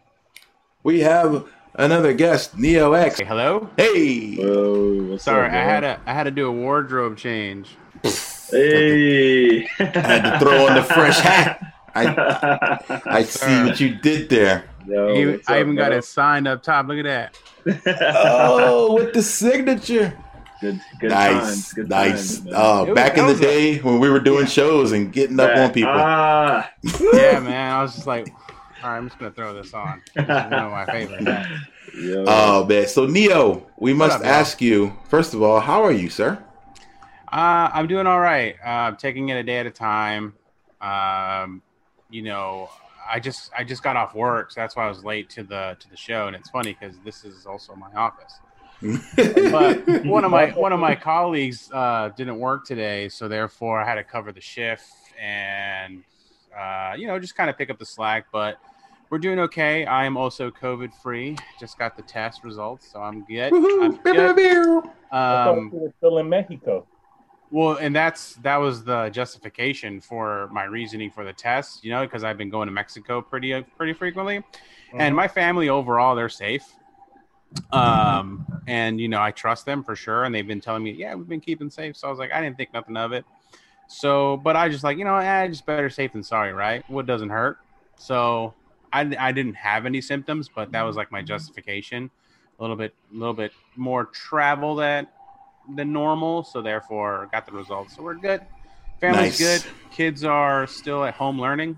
We have another guest, Neo X. Hey, hello. Hey. Hello. Sorry, up, I had a I had to do a wardrobe change. Hey. I had to throw on the fresh hat. I I see what you did there. Yo, I up, even got it signed up top. Look at that. oh, with the signature. Good, good nice, times, good nice. Times, oh, back in the day when we were doing yeah. shows and getting up on people. Ah. yeah, man. I was just like, all right, I'm just gonna throw this on. This one of my favorites. Oh man. So Neo, we must up, ask you first of all, how are you, sir? Uh, I'm doing all right. Uh, I'm taking it a day at a time. Um, you know, I just I just got off work, so that's why I was late to the to the show. And it's funny because this is also my office. but one of my one of my colleagues uh, didn't work today, so therefore I had to cover the shift and uh, you know just kind of pick up the slack. But we're doing okay. I am also COVID free. Just got the test results, so I'm good. I'm good. Um, we still in Mexico. Well, and that's that was the justification for my reasoning for the test, you know, because I've been going to Mexico pretty pretty frequently, mm-hmm. and my family overall they're safe. Um, and you know I trust them for sure, and they've been telling me, yeah, we've been keeping safe. So I was like, I didn't think nothing of it. So, but I just like, you know, eh, just better safe than sorry, right? What doesn't hurt? So I I didn't have any symptoms, but that was like my justification. A little bit, a little bit more travel that than normal, so therefore got the results. So we're good. Family's nice. good. Kids are still at home learning.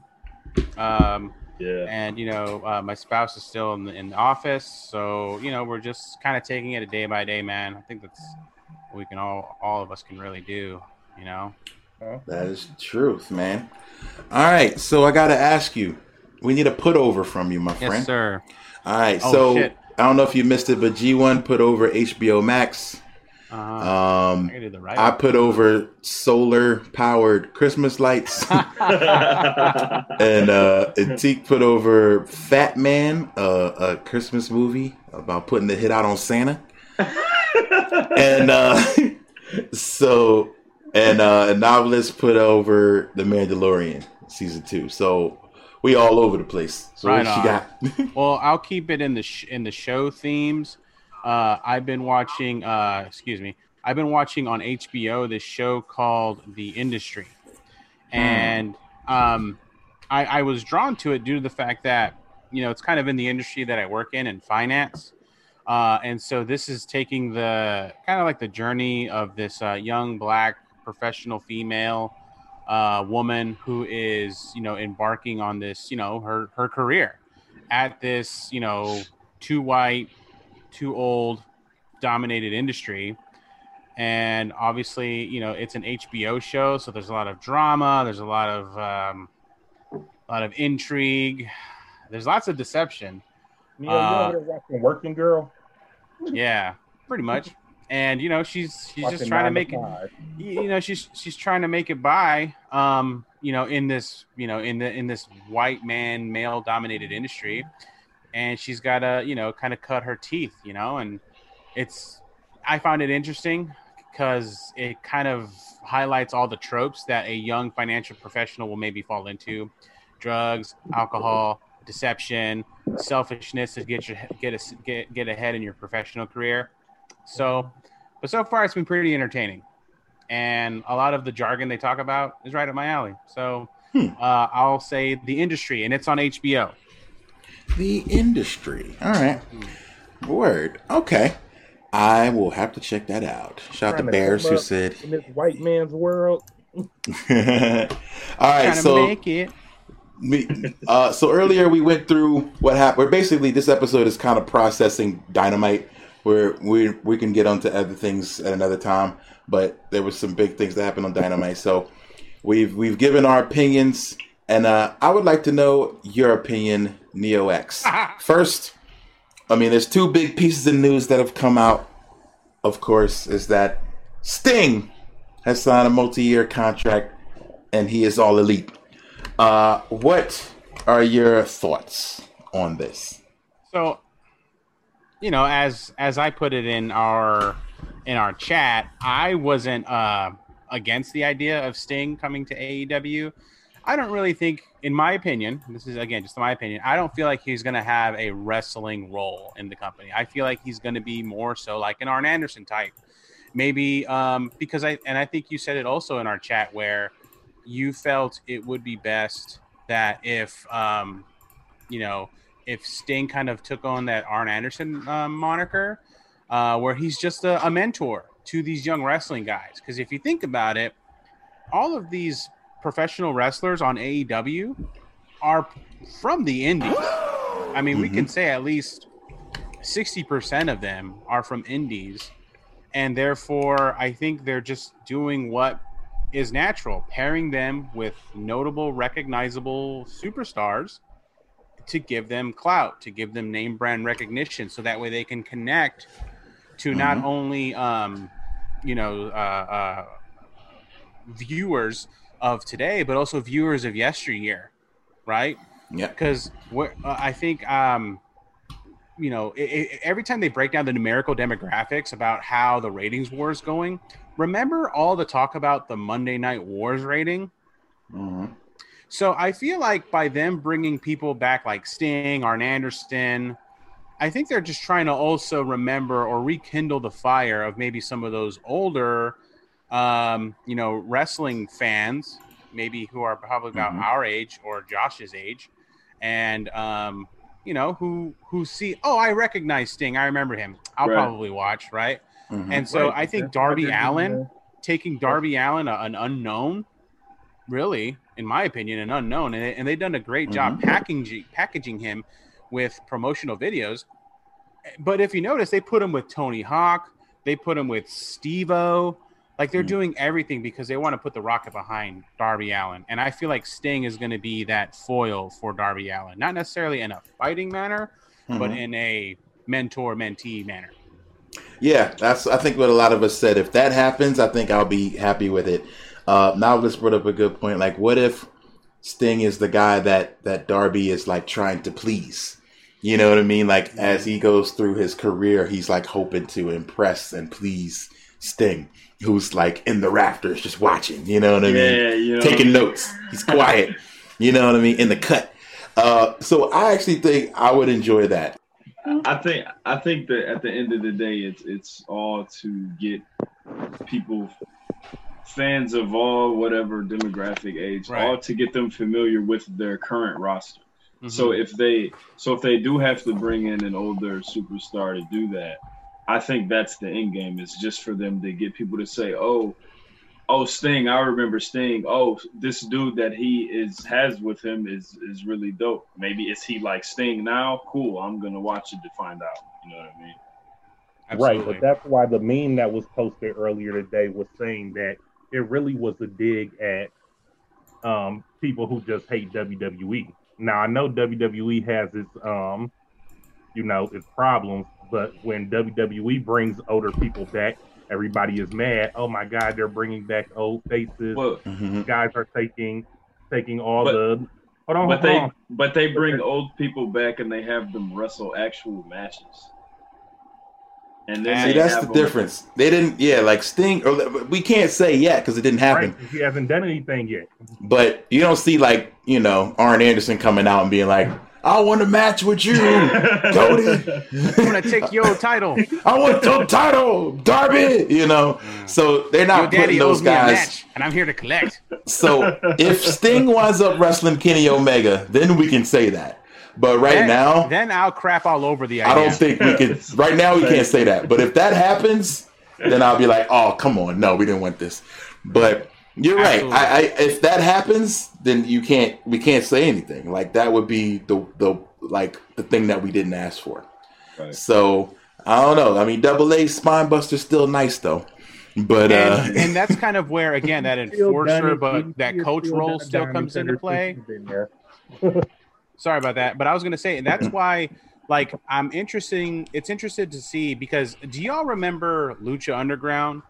Um, yeah. And you know, uh, my spouse is still in the, in the office, so you know, we're just kind of taking it a day by day, man. I think that's what we can all all of us can really do. You know. That is truth, man. All right, so I got to ask you. We need a put over from you, my friend. Yes, sir. All right, oh, so shit. I don't know if you missed it, but G1 put over HBO Max uh, um, I, right I put over solar powered Christmas lights, and uh, Teak put over Fat Man, uh, a Christmas movie about putting the hit out on Santa, and uh, so and uh, a novelist put over The Mandalorian season two. So we all over the place. So right what you got? well, I'll keep it in the sh- in the show themes. Uh, I've been watching. Uh, excuse me. I've been watching on HBO this show called The Industry, hmm. and um, I, I was drawn to it due to the fact that you know it's kind of in the industry that I work in in finance. Uh, and so this is taking the kind of like the journey of this uh, young black professional female uh, woman who is you know embarking on this you know her her career at this you know too white too old dominated industry. And obviously you know it's an hbo show so there's a lot of drama there's a lot of um, a lot of intrigue. There's lots of deception. You know, uh, working girl? Yeah pretty much. And you know she's she's just trying to make it you know she's she's trying to make it by um you know in this you know in the in this white man male dominated industry and she's got to you know kind of cut her teeth you know and it's i found it interesting because it kind of highlights all the tropes that a young financial professional will maybe fall into. Drugs alcohol deception selfishness to get your get a, get, get ahead in your professional career. So but so far it's been pretty entertaining. And a lot of the jargon they talk about is right up my alley. So hmm. uh, i'll say the industry and it's on hbo the industry. All right. Word. Okay. I will have to check that out. Shout out to Bears who said in this white man's world. All right, so make it. We, uh, so earlier we went through what happened. Basically, this episode is kind of processing dynamite, where we we can get onto other things at another time. But there was some big things that happened on dynamite, so we've we've given our opinions, and uh, I would like to know your opinion Neo X. First, I mean, there's two big pieces of news that have come out. Of course, is that Sting has signed a multi-year contract, and he is all elite. Uh, what are your thoughts on this? So, you know, as as I put it in our in our chat, I wasn't uh, against the idea of Sting coming to AEW. I don't really think, in my opinion, this is again just my opinion. I don't feel like he's going to have a wrestling role in the company. I feel like he's going to be more so like an Arn Anderson type, maybe um, because I and I think you said it also in our chat where you felt it would be best that if um, you know if Sting kind of took on that Arn Anderson um, moniker, uh, where he's just a, a mentor to these young wrestling guys. Because if you think about it, all of these professional wrestlers on AEW are from the indies. I mean, mm-hmm. we can mm-hmm. say at least 60% of them are from indies. And therefore, I think they're just doing what is natural, pairing them with notable, recognizable superstars to give them clout, to give them name brand recognition, so that way they can connect to mm-hmm. not only, um, you know, uh, uh, viewers of today, but also viewers of yesteryear, right? Yeah. Because uh, I think, um, you know, it, it, every time they break down the numerical demographics about how the ratings war is going, remember all the talk about the Monday Night Wars rating? Mm-hmm. So I feel like by them bringing people back like Sting, Arn Anderson, I think they're just trying to also remember or rekindle the fire of maybe some of those older, um, you know, wrestling fans, maybe who are probably about mm-hmm. our age or Josh's age, and um, you know, who who see, oh, I recognize Sting, I remember him. I'll right. probably watch, right? Mm-hmm. And so right. I think Darby Allin taking Darby Allin, a, an unknown, really, in my opinion, an unknown, and, and they've done a great job mm-hmm. packaging packaging him with promotional videos. But if you notice, they put him with Tony Hawk, they put him with Steve-O. Like they're mm-hmm. doing everything because they want to put the rocket behind Darby Allin. And I feel like Sting is going to be that foil for Darby Allin. Not necessarily in a fighting manner, but mm-hmm. in a mentor mentee manner. Yeah, that's I think what a lot of us said. If that happens, I think I'll be happy with it. Uh, Novelist brought up a good point. Like, what if Sting is the guy that that Darby is like trying to please? You know what I mean? Like as he goes through his career, he's like hoping to impress and please Sting, who's like in the rafters just watching. You know what I yeah, mean? You know. Taking notes. He's quiet. you know what I mean? In the cut. Uh, so I actually think I would enjoy that. I think I think that at the end of the day, it's it's all to get people, fans of all whatever demographic age, right. all to get them familiar with their current roster. Mm-hmm. So if they so if they do have to bring in an older superstar to do that, I think that's the end game. Is just for them to get people to say, "Oh, oh Sting, I remember Sting. Oh, this dude that he is has with him is is really dope. Maybe is he like Sting now? Cool. I'm gonna watch it to find out. You know what I mean? Absolutely. Right, but that's why the meme that was posted earlier today was saying that it really was a dig at um, people who just hate WWE. Now I know WWE has its um, you know, its problems, but when WWE brings older people back, everybody is mad. Oh my God, they're bringing back old faces. Well, mm-hmm. Guys are taking taking all but, the. Hold on, but hold they on. but they bring old people back and they have them wrestle actual matches. And then see that's the them. difference. They didn't, yeah, like Sting. Or we can't say yet because it didn't happen. Right, he hasn't done anything yet. But you don't see like you know Arn Anderson coming out and being like, I want to match with you, Cody. I want to take your title. I want your title, Darby. You know, so they're not putting those guys. Match, and I'm here to collect. So if Sting winds up wrestling Kenny Omega, then we can say that. But right then, now, then I'll crap all over the. Idea. I don't think we can. Right now, we can't say that. But if that happens, then I'll be like, "Oh, come on, no, we didn't want this." But you're right. I, I, if that happens, then you can't. We can't say anything. Like that would be the the like the thing that we didn't ask for. Right. So I don't know. I mean, Double A Spinebuster's still nice though, but and, uh, and that's kind of where again that enforcer, but that coach role still comes into play. Sorry about that, but I was going to say, and that's why, like, I'm interesting. It's interested to see because do y'all remember Lucha Underground?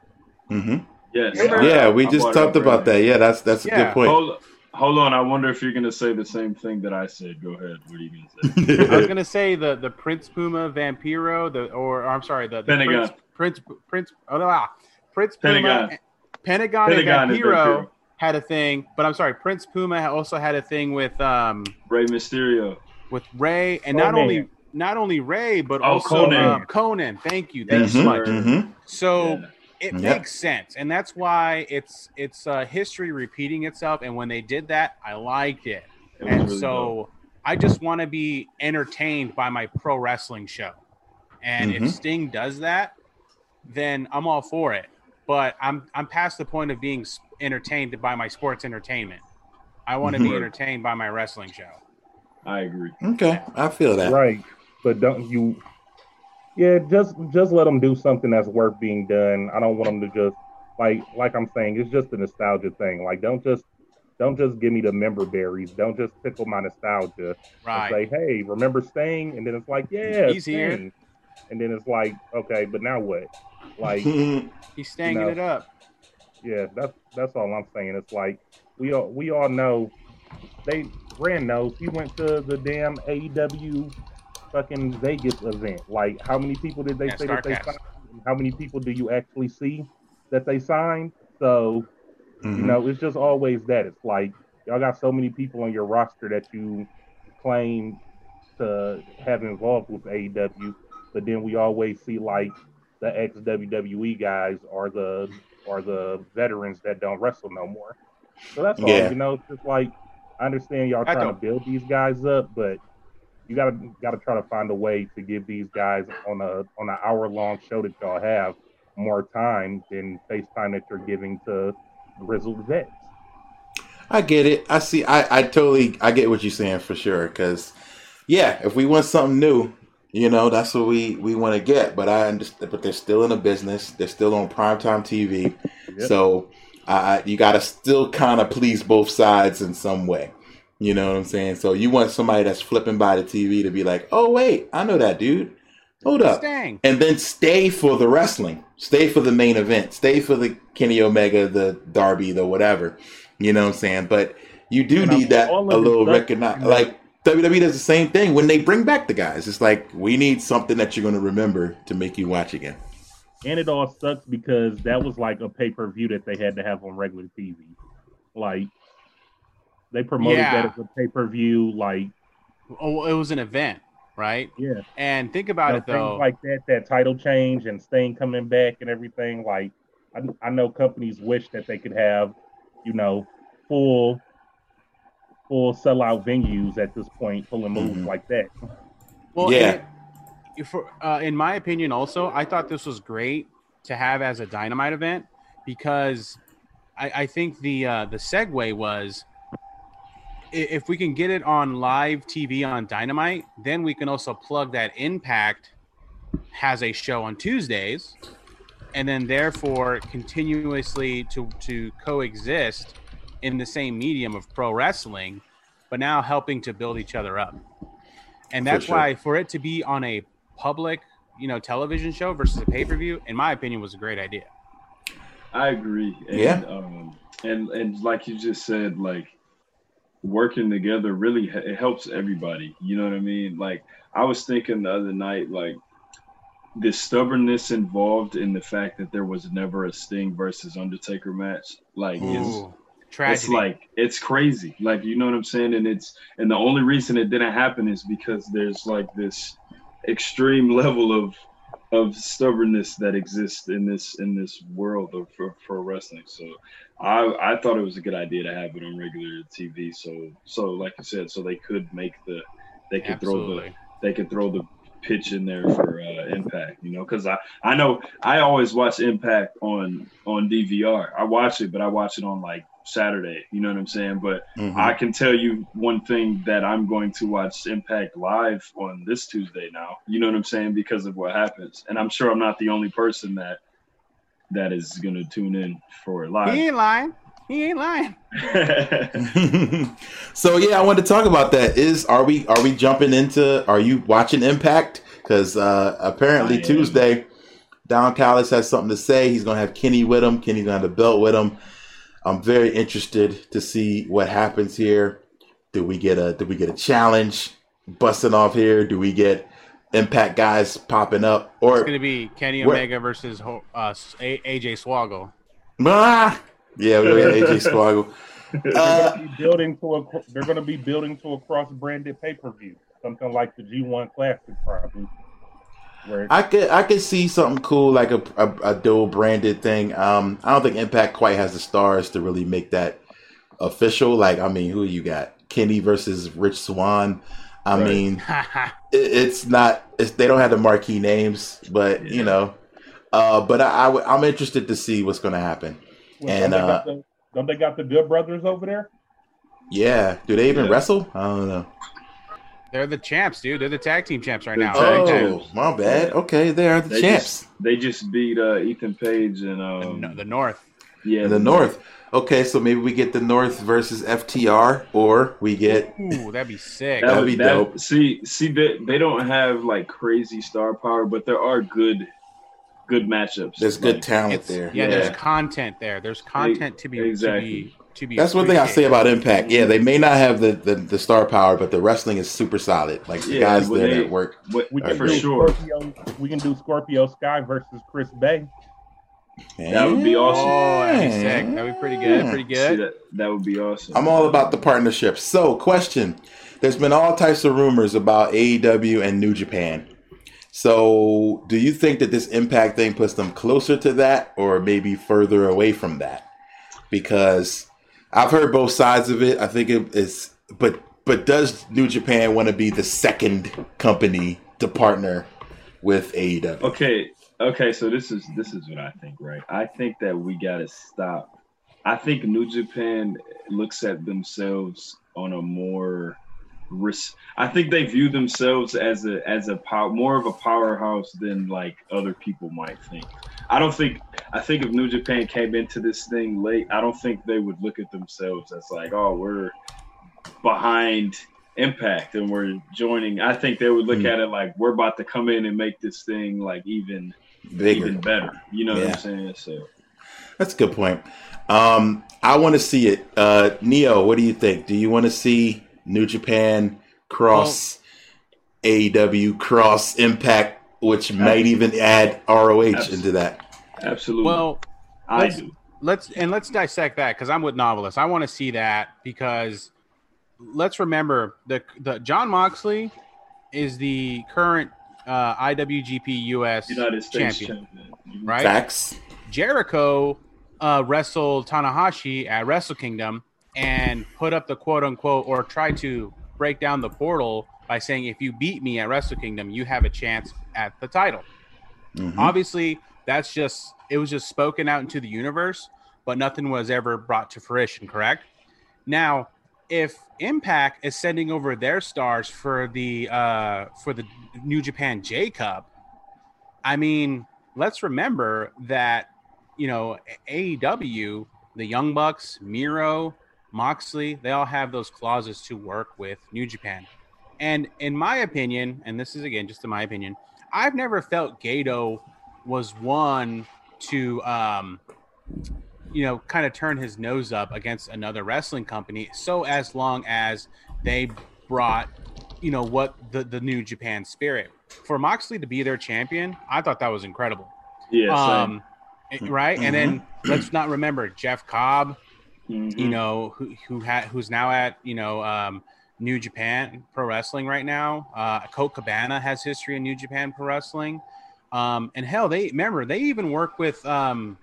Mm-hmm. Yes. Yeah, we just talked about that. Yeah, that's that's yeah. a good point. Hold, hold on. I wonder if you're gonna say the same thing that I said. Go ahead. What are you gonna say? I was gonna say the the Prince Puma Vampiro, the or, or I'm sorry, the, the Pentagon. Prince Prince Prince oh no, ah, Prince Puma Pentagon. Pentagon, Pentagon and and Vampiro Vampiro. had a thing, but I'm sorry, Prince Puma also had a thing with um Rey Mysterio. with Rey, and not Konnan. only not only Rey, but Oh, also Konnan. um, Konnan. Thank you, thank you so Mhm, much. mhm. So Yeah. It Yep. makes sense, and that's why it's it's uh, history repeating itself. And when they did that, I liked it, It and really so dope. I just want to be entertained by my pro wrestling show. And Mhm. if Sting does that, then I'm all for it. But I'm I'm past the point of being entertained by my sports entertainment. I want to be Mhm. entertained by my wrestling show. I agree. Okay, I feel that. Right. But don't you? Yeah, just just let them do something that's worth being done. I don't want them to just like like I'm saying. It's just a nostalgia thing. Like don't just don't just give me the member berries. Don't just tickle my nostalgia. Right. Say, hey, remember Sting? And then it's like, yeah, He's here. And then it's like, okay, but now what? Like, He's staying No. it up. yeah, that's that's all I'm saying. It's like we all we all know they Rand knows he went to the damn AEW fucking Vegas event. Like how many people did they Yeah, say that they signed? How many people do you actually see that they signed? So, you Mhm. know, it's just always that. It's like y'all got so many people on your roster that you claim to have involved with AEW, but then we always see like the ex WWE guys are the are the veterans that don't wrestle no more. So that's all. Yeah. You know, it's just like I understand y'all I trying to don't- build these guys up, but you gotta gotta try to find a way to give these guys on a on an hour long show that y'all have more time than FaceTime that you're giving to grizzled vets. I get it. I see. I, I totally. I get what you're saying for sure. Because, yeah, if we want something new, you know, that's what we we want to get. But I understand. But they're still in a business. They're still on primetime TV. Yep. So, uh, you got to still kind of please both sides in some way. You know what I'm saying? So you want somebody that's flipping by the TV to be like, "Oh wait, I know that dude. Hold up." Stang. and then stay for the wrestling, stay for the main event, stay for the Kenny Omega, the Darby, the whatever. You know what I'm saying? But you do And need I'm- that a little stuff- recognize. Like WWE does the same thing when they bring back the guys. It's like we need something that you're going to remember to make you watch again. And it all sucks because that was like a pay per view that they had to have on regular TV. Like they promoted Yeah. that as a pay per view. Like Oh, it was an event, right? yeah, And think you about know, it though. like that, that title change and Sting coming back and everything. Like I, I know companies wish that they could have, you know, full full sellout venues at this point, pulling moves Mhm. like that. Well, Yeah. it- for, uh, in my opinion, also, I thought this was great to have as a dynamite event because I, I think the uh, the segue was i- if we can get it on live TV on Dynamite, then we can also plug that Impact has a show on Tuesdays, and then therefore continuously to to coexist in the same medium of pro wrestling, but now helping to build each other up. And For that's sure. why for it to be on a public, you know, television show versus a pay per view, in my opinion, was a great idea. I agree. And, Yeah. Um, and and like you just said, like working together really it helps everybody. You know what I mean? Like I was thinking the other night, like the stubbornness involved in the fact that there was never a Sting versus Undertaker match, like is Ooh, tragedy. it's like it's crazy. Like you know what I'm saying? And it's and the only reason it didn't happen is because there's like this extreme level of of stubbornness that exists in this in this world of for, for wrestling. So I I thought it was a good idea to have it on regular TV. So so like you said, so they could make the they could throw the they could throw the pitch in there for uh, Impact, you know, because I I know I always watch Impact on on DVR. I watch it, but I watch it on like Saturday. You know what I'm saying? But Mhm. I can tell you one thing that I'm going to watch Impact live on this Tuesday now. You know what I'm saying? Because of what happens, and I'm sure I'm not the only person that that is going to tune in for it live. He ain't lying. He ain't lying. so yeah, I wanted to talk about that. Is are we are we jumping into? Are you watching Impact? Because uh, apparently Tuesday, Don Callis has something to say. He's gonna have Kenny with him. Kenny's gonna have the belt with him. I'm very interested to see what happens here. Do we get a do we get a challenge busting off here? Do we get Impact guys popping up? Or it's going to be Kenny Omega versus uh, AJ Swoggle. Ah, yeah, we got AJ Swoggle. Uh, building to a, they're going to be building to a cross branded pay per view, something like the G1 Classic, probably. I could I could see something cool like a, a, a dual branded thing. Um, I don't think Impact quite has the stars to really make that official. Like, I mean, who you got? Kenny versus Rich Swann. I right. mean, it, it's not. It's, they don't have the marquee names, but yeah. you know. Uh, but I, I am interested to see what's going to happen. Well, and don't, uh, the, don't they got the Good Brothers over there? Yeah. Do they even yeah. wrestle? I don't know. They're the champs, dude. They're the tag team champs right now. Oh, my bad. Okay, they are the they champs. Just, they just beat uh, Ethan Page and um, the, the North. Yeah, the, the North. North. Okay, so maybe we get the North versus FTR, or we get. Ooh, that'd be sick. That would be that, dope. See, see, they, they don't have like crazy star power, but there are good, good matchups. There's like, good talent there. Yeah, yeah, there's content there. There's content to be exactly. To be, to be That's one thing I say about Impact. Yeah, they may not have the, the, the star power, but the wrestling is super solid. Like the yeah, guys there they, that work. We can for sure. Scorpio, we can do Scorpio Sky versus Chris Bey. That would be awesome. Oh, that'd be sick. That'd be pretty good. Pretty good. That, that would be awesome. I'm all about the partnership. So, question: There's been all types of rumors about AEW and New Japan. So, do you think that this Impact thing puts them closer to that, or maybe further away from that? Because I've heard both sides of it. I think it is, but but does New Japan want to be the second company to partner with AEW? Okay, okay. So this is this is what I think, right? I think that we got to stop. I think New Japan looks at themselves on a more risk. I think they view themselves as a as a power more of a powerhouse than like other people might think. I don't think I think if New Japan came into this thing late, I don't think they would look at themselves as like, oh, we're behind Impact and we're joining. I think they would look mm. at it like we're about to come in and make this thing like even bigger, even better. You know yeah. what I'm saying? So that's a good point. Um, I want to see it. Uh, Neo, what do you think? Do you want to see New Japan cross well, AEW cross Impact which might even add ROH Absolutely. into that. Absolutely. Well, I let's, do. Let's and let's dissect that because I'm with novelists. I want to see that because let's remember the the Jon Moxley is the current uh, IWGP US United States champion, champion. right? Facts. Jericho uh, wrestled Tanahashi at Wrestle Kingdom and put up the quote unquote or tried to break down the portal by saying if you beat me at Wrestle Kingdom, you have a chance at the title. Mm-hmm. Obviously, that's just it was just spoken out into the universe, but nothing was ever brought to fruition, correct? Now, if Impact is sending over their stars for the uh for the New Japan J Cup, I mean, let's remember that you know AEW, the Young Bucks, Miro, Moxley, they all have those clauses to work with New Japan. And in my opinion, and this is again just in my opinion, I've never felt Gedo was one to, um, you know, kind of turn his nose up against another wrestling company. So as long as they brought, you know, what the the new Japan spirit for Moxley to be their champion, I thought that was incredible. Yeah. Um, right. Mm-hmm. And then mm-hmm. let's not remember Jeff Cobb, mm-hmm. you know, who who had who's now at you know um, New Japan Pro Wrestling right now. Uh, Colt Cabana has history in New Japan Pro Wrestling. Um, and hell, they remember they even work with um,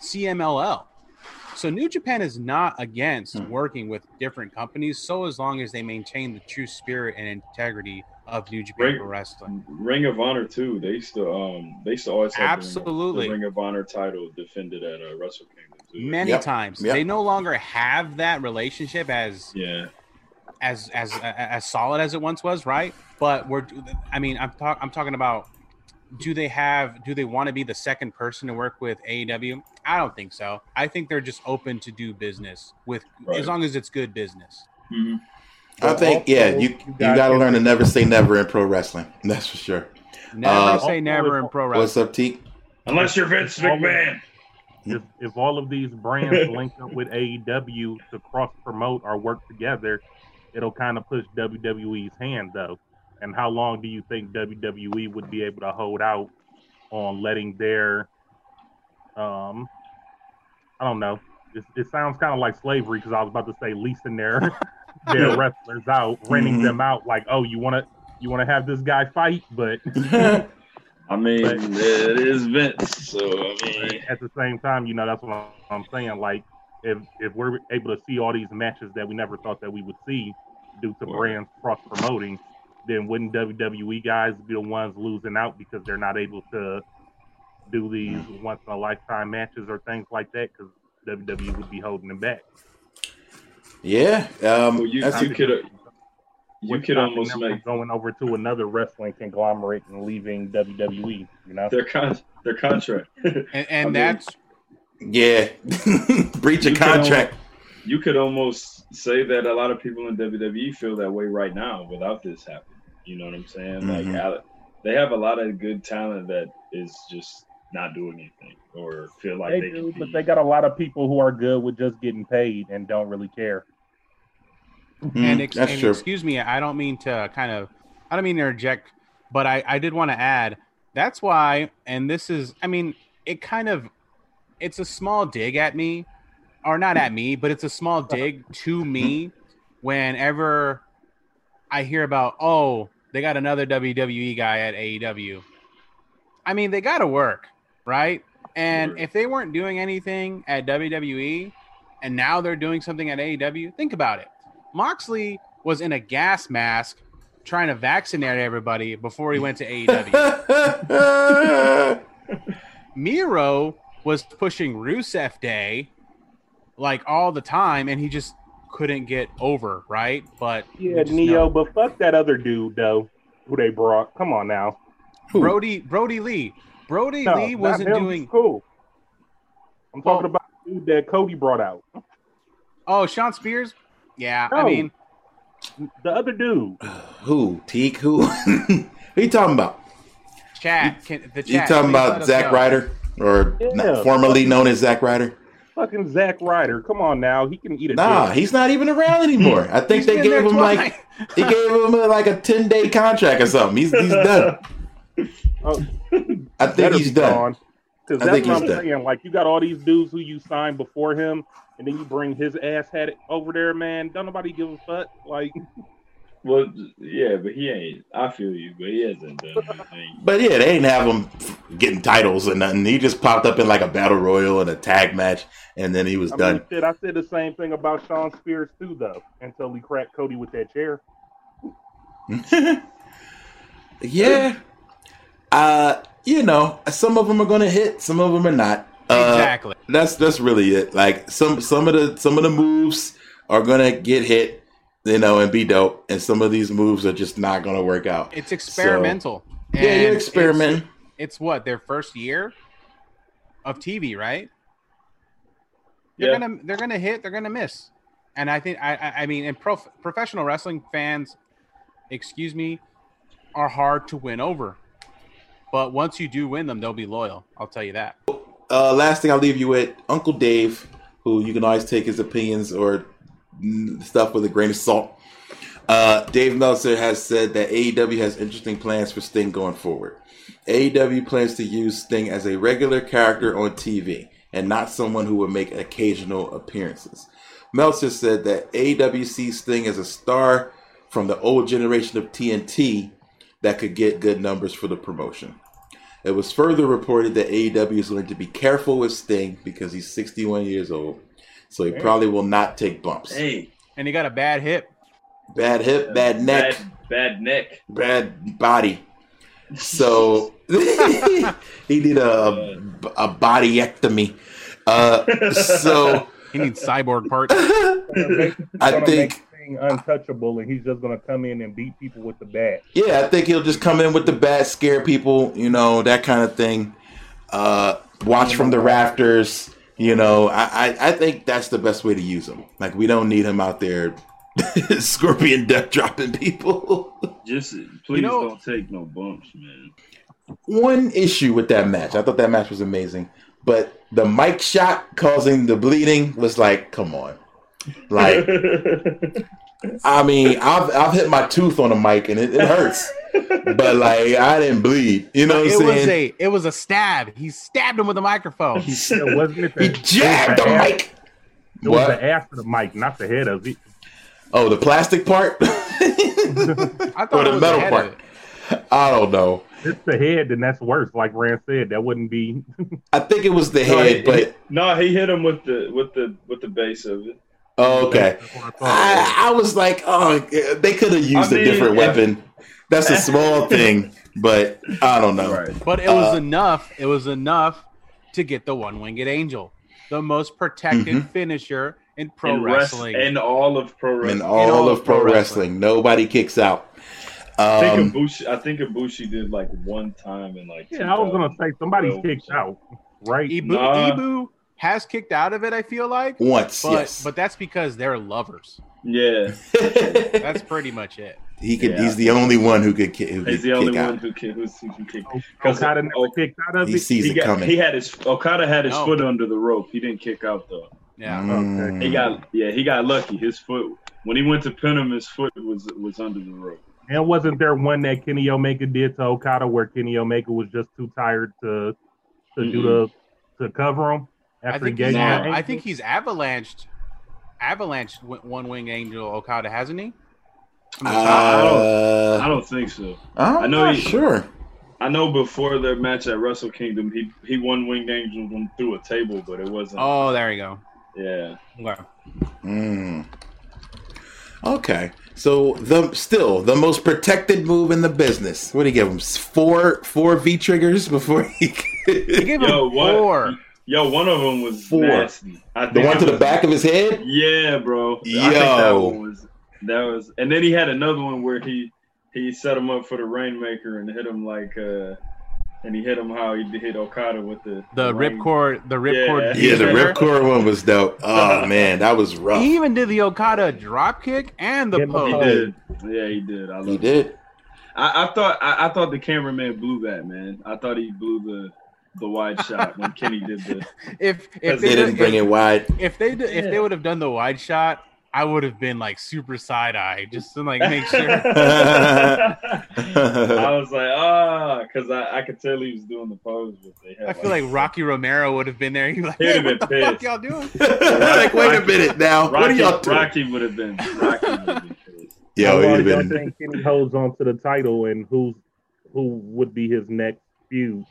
CMLL. So New Japan is not against hmm. working with different companies, so as long as they maintain the true spirit and integrity of New Japan Ring, Wrestling. Ring of Honor too. They used to um they used to always have absolutely the Ring, of Honor title defended at a uh, Wrestle Kingdom too. Many yep. times yep. they no longer have that relationship as yeah as as as solid as it once was, right? But we're, I mean, I'm talking, I'm talking about, do they have, do they want to be the second person to work with AEW? I don't think so. I think they're just open to do business with, right. as long as it's good business. Mm-hmm. I think, also, yeah, you you got to learn to never say never in pro wrestling. That's for sure. Never uh, say never in pro wrestling. What's up, Teak? Unless you're Vince McMahon. if, if all of these brands link up with AEW to cross promote or work together, it'll kind of push WWE's hand though. And how long do you think WWE would be able to hold out on letting their um I don't know. It, it sounds kind of like slavery because I was about to say leasing their their wrestlers out, renting mm-hmm. them out. Like, oh, you want to you want to have this guy fight, but I mean, but, it is Vince, so I mean, at the same time, you know, that's what I'm saying. Like, if if we're able to see all these matches that we never thought that we would see due to brands cross promoting, then wouldn't WWE guys be the ones losing out because they're not able to do these once in a lifetime matches or things like that because WWE would be holding them back. Yeah, um, well, you, you could you could almost make going over to another wrestling conglomerate and leaving WWE. You know, their con their contract, and, and that's yeah, breach of contract. Almost, you could almost say that a lot of people in WWE feel that way right now without this happening. You know what I'm saying? Mm-hmm. Like they have a lot of good talent that is just not doing anything or feel like they, they do, but they got a lot of people who are good with just getting paid and don't really care. Mm, and, ex- and excuse me, I don't mean to kind of, I don't mean to interject, but I, I did want to add that's why, and this is, I mean, it kind of, it's a small dig at me, or not at me, but it's a small dig to me whenever I hear about, oh, they got another WWE guy at AEW. I mean, they got to work, right? And if they weren't doing anything at WWE and now they're doing something at AEW, think about it. Moxley was in a gas mask trying to vaccinate everybody before he went to AEW. Miro was pushing Rusev Day like all the time, and he just couldn't get over, right? But yeah, Neo, know. but fuck that other dude though, who they brought. Come on now, who? Brody Brodie Lee. Brodie no, Lee wasn't doing cool. I'm talking well, about the dude that Cody brought out. Oh, Shawn Spears. Yeah, no. I mean, the other dude. Who? Teak? Who? who you talking about? Chat. Can, the chat. You talking about Zack Ryder, or yeah. formerly known as Zack Ryder? Fucking Zack Ryder. Come on now, he can eat a. Nah, dick. he's not even around anymore. I think they gave him twice. like he gave him like a ten day contract or something. He's he's done. Oh, I think he's done. Because that's what I'm done. saying. Like you got all these dudes who you signed before him, and then you bring his ass head over there, man. Don't nobody give a fuck. Like, well, yeah, but he ain't. I feel you, but he hasn't done anything. But yeah, they ain't have him getting titles or nothing. He just popped up in like a battle royal and a tag match, and then he was I done. Mean, shit, I said the same thing about Shawn Spears too, though, until he cracked Cody with that chair. yeah. Uh, you know, some of them are going to hit, some of them are not. Uh, exactly. That's that's really it. Like some some of the some of the moves are gonna get hit, you know, and be dope, and some of these moves are just not gonna work out. It's experimental. So, yeah, you're experimenting. It's, it's, what their first year of TV, right? They're yeah. gonna they're gonna hit, they're gonna miss, and I think I I mean, and prof, professional wrestling fans, excuse me, are hard to win over. But once you do win them, they'll be loyal. I'll tell you that uh, last thing I'll leave you with Uncle Dave, who you can always take his opinions or stuff with a grain of salt. Uh, Dave Meltzer has said that AEW has interesting plans for Sting going forward. AEW plans to use Sting as a regular character on TV and not someone who would make occasional appearances. Meltzer said that AEW sees Sting as a star from the old generation of TNT that could get good numbers for the promotion. It was further reported that AEW is going to be careful with Sting because he's 61 years old, so he probably will not take bumps. Hey, and he got a bad hip, bad hip, bad neck, bad, bad neck, bad body. So he did a a bodyectomy. Uh, so he needs cyborg parts. I think untouchable, and he's just going to come in and beat people with the bat. Yeah, I think he'll just come in with the bat, scare people, you know, that kind of thing. Uh, watch from the rafters. You know, I, I, I think that's the best way to use him. Like we don't need him out there scorpion death dropping people. Just please you know, don't take no bumps, man. One issue with that match, I thought that match was amazing, but the mic shot causing the bleeding was like, come on, like. I mean, I've I've hit my tooth on a mic and it, it hurts, but like I didn't bleed. You know what it I'm was a it was a stab. He stabbed him with a microphone. He, wasn't it he jabbed the ass- mic. It was What? the ass of the mic, not the head of it. Oh, the plastic part I thought or it the was metal the part? I don't know. It's the head, then that's worse. Like Rand said, that wouldn't be. I think it was the No, head, he- but no, he hit him with the with the with the base of it. Oh, okay. I. I, I was like, oh, they could have used I a mean, different weapon. That's a small thing, but I don't know. Right. But it was Uh, enough. It was enough to get the one winged angel, the most protected Mhm. finisher in pro in rest- wrestling. and all of pro In wrestling. all, all of pro wrestling, nobody kicks out. I think Um, Ibushi, I think Ibushi did like one time in like. yeah, I was gonna say somebody 2012. kicked out, right? Ibu, Nah. Ibu has kicked out of it. I feel like, once, but yes. but that's because they're lovers. Yeah, That's pretty much it. he could. Yeah. He's the only one who could, ki- who could he's the kick only out. one who can who's, who can kick. 'Cause- Okada never oh, kicked out of He it. sees He it got coming. he had his Okada had his No. foot under the rope. He didn't kick out though. Yeah. Mm. He got yeah he got lucky. His foot when he went to pin him, his foot was was under the rope. And wasn't there one that Kenny Omega did to Okada where Kenny Omega was just too tired to to do the to cover him I after he think gave he's, him nah, the I think he's avalanched, avalanched one wing angel Okada, hasn't he? From the top? Uh, I don't think so. I'm I know not he- sure. I know before their match at Wrestle Kingdom, he he won Winged Angel them through a table, but it wasn't. oh, there you go. yeah. Okay. Mm. Okay, so the still the most protected move in the business. What do you give him? Four four V triggers before he. He gave Yo, him what? four. Yo, one of them was Four. nasty. I the one it to the back of his head. Yeah, bro. I think that one was that was, and then he had another one where he he set him up for the rainmaker and hit him like uh, and he hit him how he hit Okada with the The rain- ripcord, the ripcord. Yeah. Yeah, the trigger. ripcord one was dope. Oh man, that was rough. He even did the Okada drop kick and the Yeah, He pose. did. Yeah, he did. I love He it. did. I, I thought I, I thought the cameraman blew that man. I thought he blew the the wide shot when Kenny did the. If if They they, didn't bring if, it wide. if they did, if they would have done the wide shot, I would have been like super side eye just to like make sure. I was like, ah, because I, I could tell he was doing the pose, but they had. I feel like Rocky Romero would have been there. He'd be like, He'd hey, what the been fuck y'all doing? like, wait a minute now. what are Rocky, y'all doing? Rocky would have been. Rocky would have been pissed. Yo, How long do y'all think Kenny holds on to the title, and who's who would be his next feud?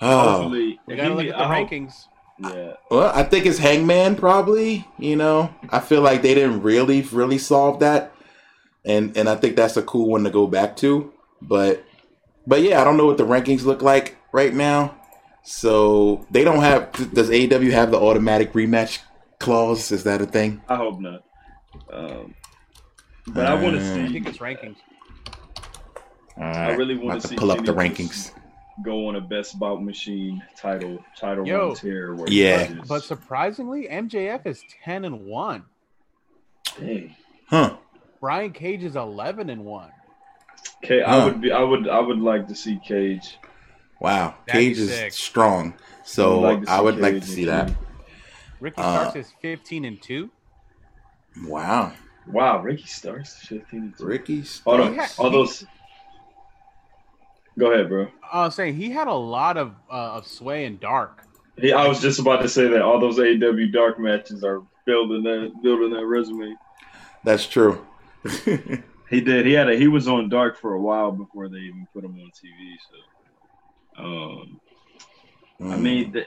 Oh. Hopefully, We gotta look at the I hope- rankings. Yeah, Well, I think it's Hangman probably. You know, I feel like they didn't really, really solve that, and and I think that's a cool one to go back to. But, but yeah, I don't know what the rankings look like right now. So they don't have. Does AEW have the automatic rematch clause? Is that a thing? I hope not. Um, but I want to see. I see. think it's rankings. All I right, really I'm want to to see pull up the Kenny rankings. Just go on a best bout machine title title Yo. runs here. Where Yeah. punches. But surprisingly, MJF is ten and one. Dang. Huh? Brian Cage is eleven and one. Okay, Huh. I would be. I would. I would like to see Cage. Wow, That'd Cage is sick. strong. So I would like to see would like to see that. Ricky Uh, Starks is fifteen and two. Wow, Wow, Ricky Starks fifteen. and two. Ricky. All, He those- all those. Go ahead, bro. I was saying he had a lot of uh, of sway in dark. He, I was just about to say that all those AEW dark matches are building that building that resume. That's true. He did. He had a. He was on dark for a while before they even put him on TV. So, um, Mm. I mean, th-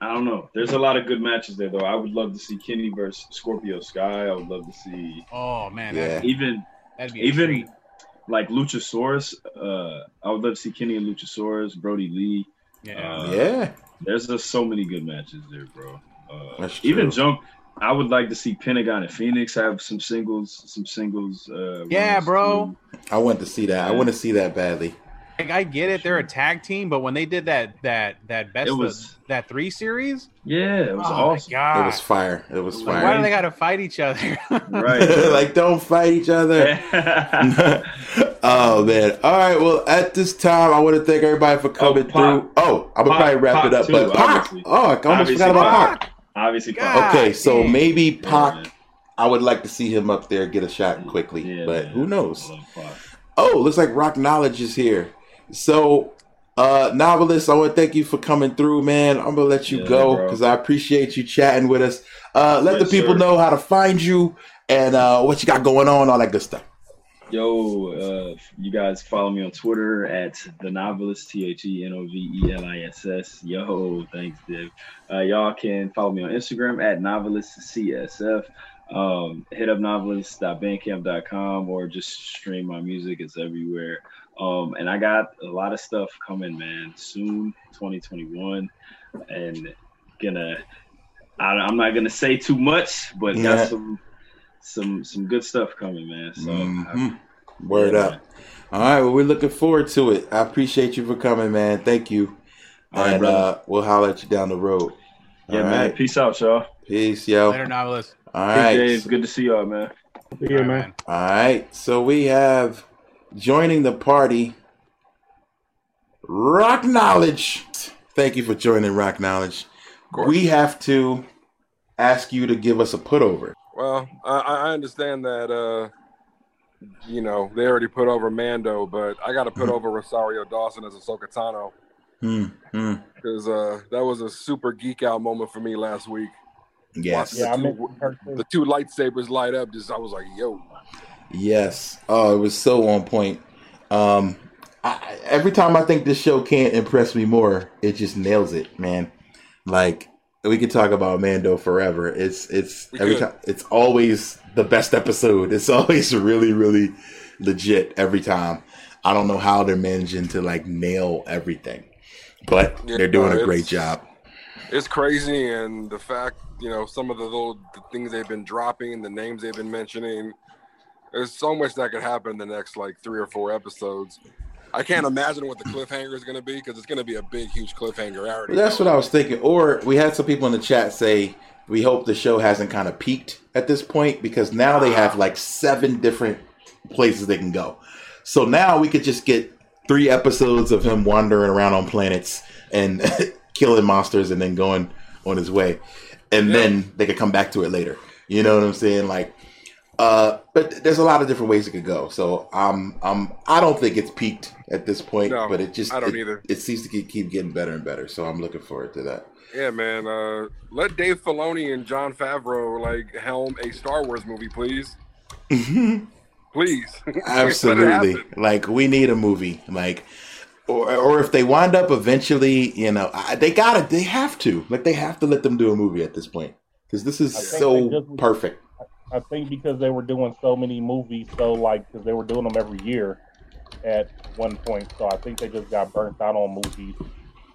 I don't know. There's a lot of good matches there, though. I would love to see Kenny versus Scorpio Sky. I would love to see Oh man, Yeah. even that'd be even treat. Like Luchasaurus. Uh, I would love to see Kenny and Luchasaurus, Brodie Lee. Yeah. Uh, yeah, There's just so many good matches there, bro. Uh, That's even true. jump. I would like to see Pentagon and Phoenix have some singles, some singles. Uh, Yeah, bro. too. I want to see that. I want to see that badly. Like I get it, they're a tag team, but when they did that that that best was, of, that three series, yeah, it was oh awesome. It was fire. It was fire. Why do they got to fight each other? right, like don't fight each other. oh man! All right. Well, at this time, I want to thank everybody for oh, coming oh, through. Oh, I'm gonna probably wrap it up, too, but Pac. Oh, I almost obviously forgot about Pac. Obviously, Pac. Okay, so maybe Pac. Yeah, I would like to see him up there get a shot quickly, yeah, but man. who knows? Oh, looks like Rock Knowledge is here. So, uh, novelist, I want to thank you for coming through, man. I'm gonna let you yeah, go because I appreciate you chatting with us. Uh, let yes, the people sir. know how to find you and uh, what you got going on, all that good stuff. Yo, uh, you guys follow me on Twitter at the novelist, T H E N O V E L I S S. Yo, thanks, Div. Uh, y'all can follow me on Instagram at novelist CSF. Um, hit up novelist.bandcamp.com or just stream my music. It's everywhere. Um, and I got a lot of stuff coming, man. Soon, 2021, and gonna. I, am not gonna say too much, but yeah. got some some some good stuff coming, man. So mm-hmm. word yeah, up. Man. All right, well, we're looking forward to it. I appreciate you for coming, man. Thank you, All and right, uh, we'll holler at you down the road. Yeah, All man. Right. Peace out, y'all. Peace, yo. Later, novelist. All right, Dave. Good to see y'all, man. See you, man. All right, so we have joining the party. Rock Knowledge. Thank you for joining Rock Knowledge. We have to ask you to give us a put over. Well, I, I understand that, uh, you know, they already put over Mando, but I got to put mm. over Rosario Dawson as Ahsoka Tano. Because mm. mm. uh, that was a super geek out moment for me last week. Yes. Yeah, the, two, the two lightsabers light up. Just I was like, yo. Yes. Oh, it was so on point. Um, I, every time I think this show can't impress me more, it just nails it, man. Like we could talk about Mando forever. It's it's we every could. time. It's always the best episode. It's always really really legit every time. I don't know how they're managing to like nail everything, but yeah, they're doing a great job. It's crazy, and the fact you know some of the little the things they've been dropping, the names they've been mentioning there's so much that could happen in the next like three or four episodes. I can't imagine what the cliffhanger is going to be because it's going to be a big, huge cliffhanger. I already That's know. what I was thinking. Or we had some people in the chat say we hope the show hasn't kind of peaked at this point because now they have like seven different places they can go. So now we could just get three episodes of him wandering around on planets and killing monsters and then going on his way. And yeah. then they could come back to it later. You know what I'm saying? Like uh, but there's a lot of different ways it could go. So um, um, I don't think it's peaked at this point, no, but it just I don't it, either. It seems to keep, keep getting better and better. So I'm looking forward to that. Yeah, man. Uh, let Dave Filoni and Jon Favreau like helm a Star Wars movie, please. please. Absolutely. like we need a movie. Like. Or, or if they wind up eventually, you know, they gotta, they have to, like, they have to let them do a movie at this point because this is so just, perfect I think because they were doing so many movies, so like because they were doing them every year at one point. So I think they just got burnt out on movies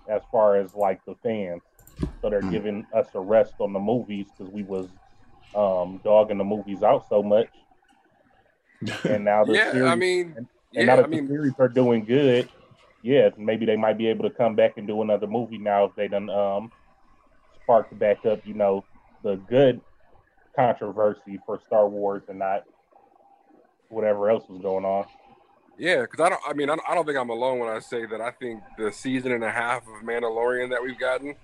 as far as like the fans. So they're mm. giving us a rest on the movies because we was um, dogging the movies out so much. And now the yeah, series, I mean, and, and yeah, now that I the mean, series are doing good, yeah, maybe they might be able to come back and do another movie now if they done um, sparked back up, you know, the good controversy for Star Wars and not whatever else was going on. Yeah, because I don't. I mean, I don't think I'm alone when I say that. I think the season and a half of Mandalorian that we've gotten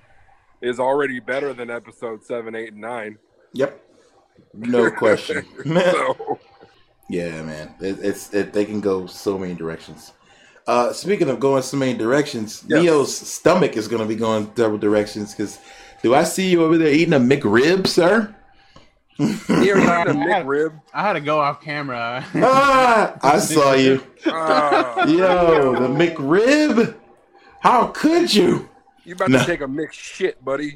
is already better than episode seven, eight, and nine. Yep, no question. so. Yeah, man, it, it's it, they can go so many directions. Uh, speaking of going so many directions, yes. Neo's stomach is going to be going several directions. Because do I see you over there eating a McRib, sir? You ever had a McRib? I had to go off camera. ah, I saw you. Uh, Yo, the McRib. How could you? You about no. to take a mixed shit, buddy.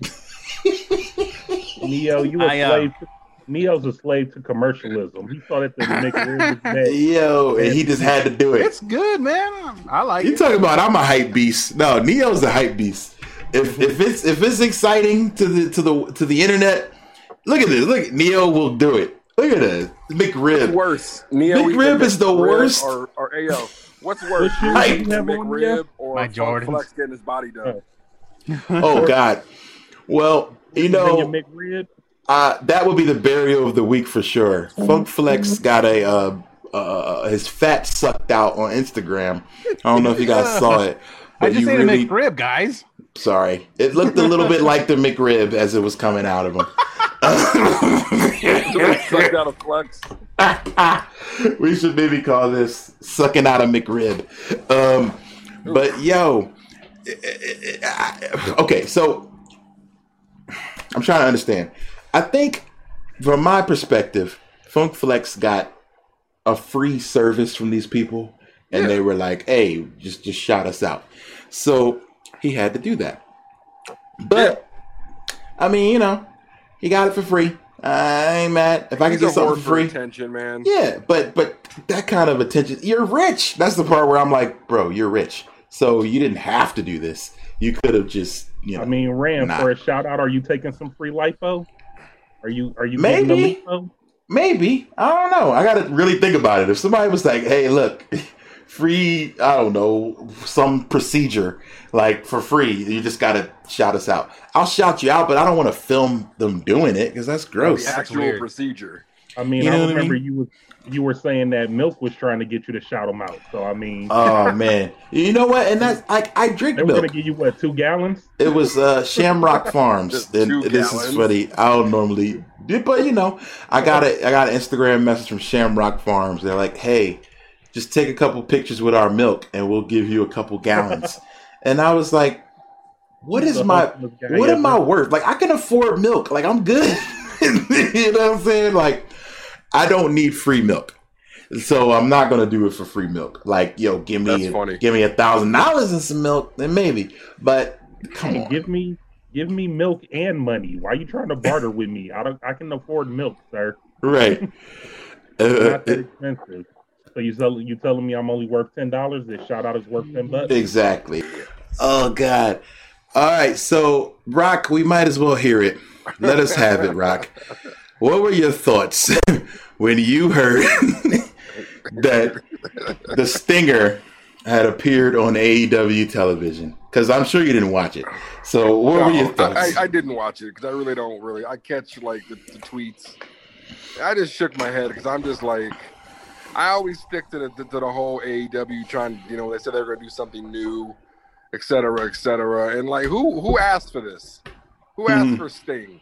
Neo, you a I, uh, slave. To, Neo's a slave to commercialism. He thought that the McRib. Yo, and he just had to do it. It's good, man. I like you it. talking about I'm a hype beast. No, Neo's a hype beast. If if it's if it's exciting to the to the to the internet, Look at this. Look, Neo will do it. Look at this. McRib. worse. Neo McRib is the worst. Or, or AO. What's worse, What shoes Flex you have on, McRib or My Funk Flex getting his body done? Oh God. Well, you know, McRib? uh, that would be the burial of the week for sure. Funk Flex got a uh, uh, his fat sucked out on Instagram. I don't know if you guys saw it, I just you ate really a McRib, guys. Sorry. It looked a little bit like the McRib as it was coming out of him. Sucked out of Flex. we should maybe call this sucking out of McRib. Um, but yo, okay, so I'm trying to understand. I think, from my perspective, Funk Flex got a free service from these people, and they were like, "Hey, just just shout us out." So he had to do that. But I mean, you know, he got it for free. I ain't mad. If I can get something for for free, attention, man. yeah, but but that kind of attention, you're rich. That's the part where I'm like, bro, you're rich. So you didn't have to do this. You could have just, you know. I mean, Ram, Nah. for a shout out, are you taking some free lipo? Are you are you Maybe. getting a lipo? maybe I don't know. I got to really think about it. If somebody was like, hey, look, free, I don't know, some procedure like for free, you just got to shout us out. I'll shout you out, but I don't want to film them doing it because that's gross. The actual weird. procedure. I mean, You know I what I remember mean? you was you were saying that Milk was trying to get you to shout them out. So I mean, Oh man, you know what? And that's like I drink they were milk. gonna give you what two gallons? It was uh, Shamrock Farms, Just and this gallons. is funny. I don't normally, but you know, I got a I got an Instagram message from Shamrock Farms. They're like, "Hey, just take a couple pictures with our milk, and we'll give you a couple gallons." and I was like, "What is my what am I worth? Like, I can afford milk. Like, I'm good. you know what I'm saying? Like, I don't need free milk." So I'm not gonna do it for free milk. Like, yo, give me That's funny. give me a thousand dollars and some milk, then maybe. But come Hey, on. give me give me milk and money. Why are you trying to barter with me? I don't. I can afford milk, sir. Right. It's Uh, not that expensive. So you tell you telling me I'm only worth ten dollars? This shout out is worth ten bucks. exactly. Oh God. All right. So Rock, we might as well hear it. Let us have it, Rock. What were your thoughts when you heard that the Stinger had appeared on AEW television? Because I'm sure you didn't watch it. So what were your thoughts? I, I didn't watch it because I really don't really. I catch like the, the tweets. I just shook my head because I'm just like, I always stick to the to, the whole AEW trying. You know, they said they were going to do something new, et cetera, et cetera. And like, who who asked for this? Who asked Mhm. for Sting?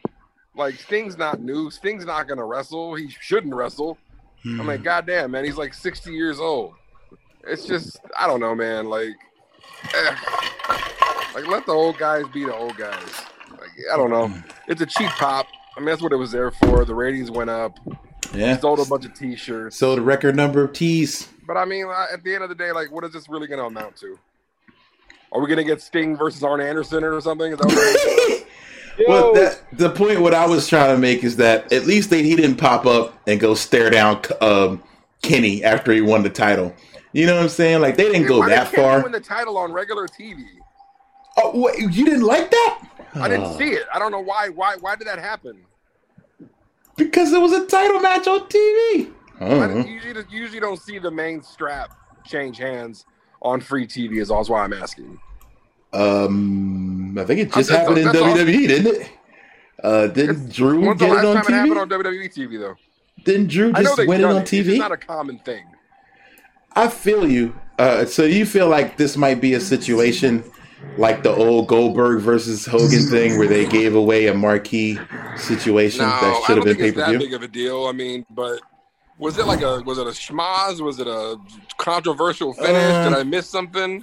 Like, Sting's not new. Sting's not going to wrestle. He shouldn't wrestle. I'm like, goddamn, man, he's like 60 years old. It's just, I don't know, man. Like, eh. like let the old guys be the old guys. Like, I don't know. It's a cheap pop. I mean, that's what it was there for. The ratings went up. Yeah. Sold a bunch of T-shirts. Sold the record number of tees. But I mean, uh, at the end of the day, like, what is this really going to amount to? Are we going to get Sting versus Arn Anderson or something? Is that what Well, that, the point what I was trying to make is that at least they, he didn't pop up and go stare down um, Kenny after he won the title. You know what I'm saying? Like they didn't go Why that did far. Win the title on regular TV. Oh, wait, you didn't like that? I didn't Oh. see it. I don't know why. Why? Why did that happen? Because it was a title match on TV. I I don't didn't- usually, usually don't see the main strap change hands on free TV. Is all why I'm asking. Um, I think it just I'm- happened in that's all- WWE, didn't it? Uh, didn't Drew When's the get it on time it happened on WWE TV though? Didn't Drew just they win it done on It's just TV? not a common thing. I feel you. Uh, so you feel like this might be a situation like the old Goldberg versus Hogan thing, where they gave away a marquee situation No, that should have been think pay it's per that view? big of a deal. I mean, but was it like a was it a schmaz? Was it a controversial finish? Uh, Did I miss something?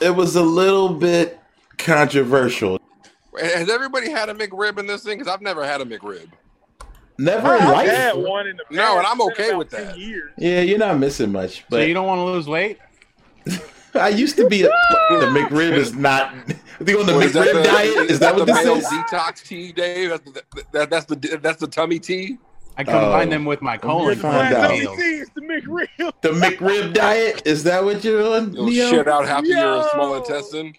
It was a little bit controversial. Has everybody had a McRib in this thing? Because I've never had a McRib. Never in I've life. had one in the No, and I'm okay with that. Years. Yeah, you're not missing much. So But you don't want to lose weight? I used to be a the McRib is not. I think on the Well, McRib the- diet is that what the this male is? detox tea, Dave? That's the, that, that's the that's the tummy tea. I combine Oh. them with my You're colon. for fine. out. It's the McRib. The McRib diet is that what you're on? You'll Neo? shit out half of your small intestine.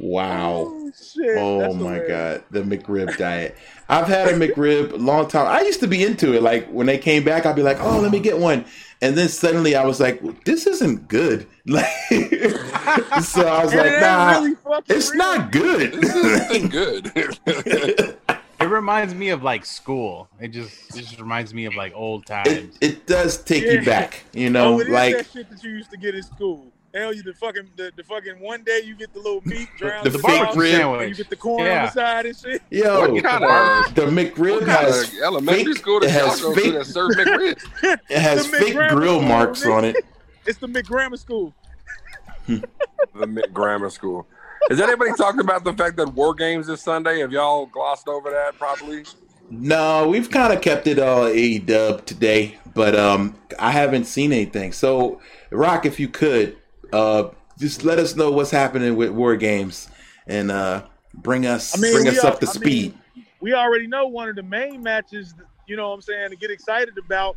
Wow. Oh, oh my god, the McRib diet. I've had a McRib long time. I used to be into it. Like when they came back, I'd be like, "Oh, let me get one." And then suddenly I was like, "This isn't good." Like, so I was and like, "Nah, really it's real. not good. This isn't good." It reminds me of like school. It just it just reminds me of like old times. It, it does take yeah. you back, you know, oh, like that shit that you used to get in school. Hell, you the fucking the, the fucking one day you get the little meat drowned the, the fake rib sandwich. You get the corn yeah. on the side and shit. Yo, what kind of the McRib has elementary fake, school that has fake, that serve McRib. It has fake grill school, marks on it. It's the McGrammar school. the McGrammar school. Is anybody talking about the fact that War Games this Sunday? Have y'all glossed over that properly? No, we've kind of kept it all a dub today, but um, I haven't seen anything. So, Rock, if you could, uh, just let us know what's happening with War Games and uh, bring us I mean, bring us are, up to I speed. Mean, we already know one of the main matches. You know what I'm saying to get excited about.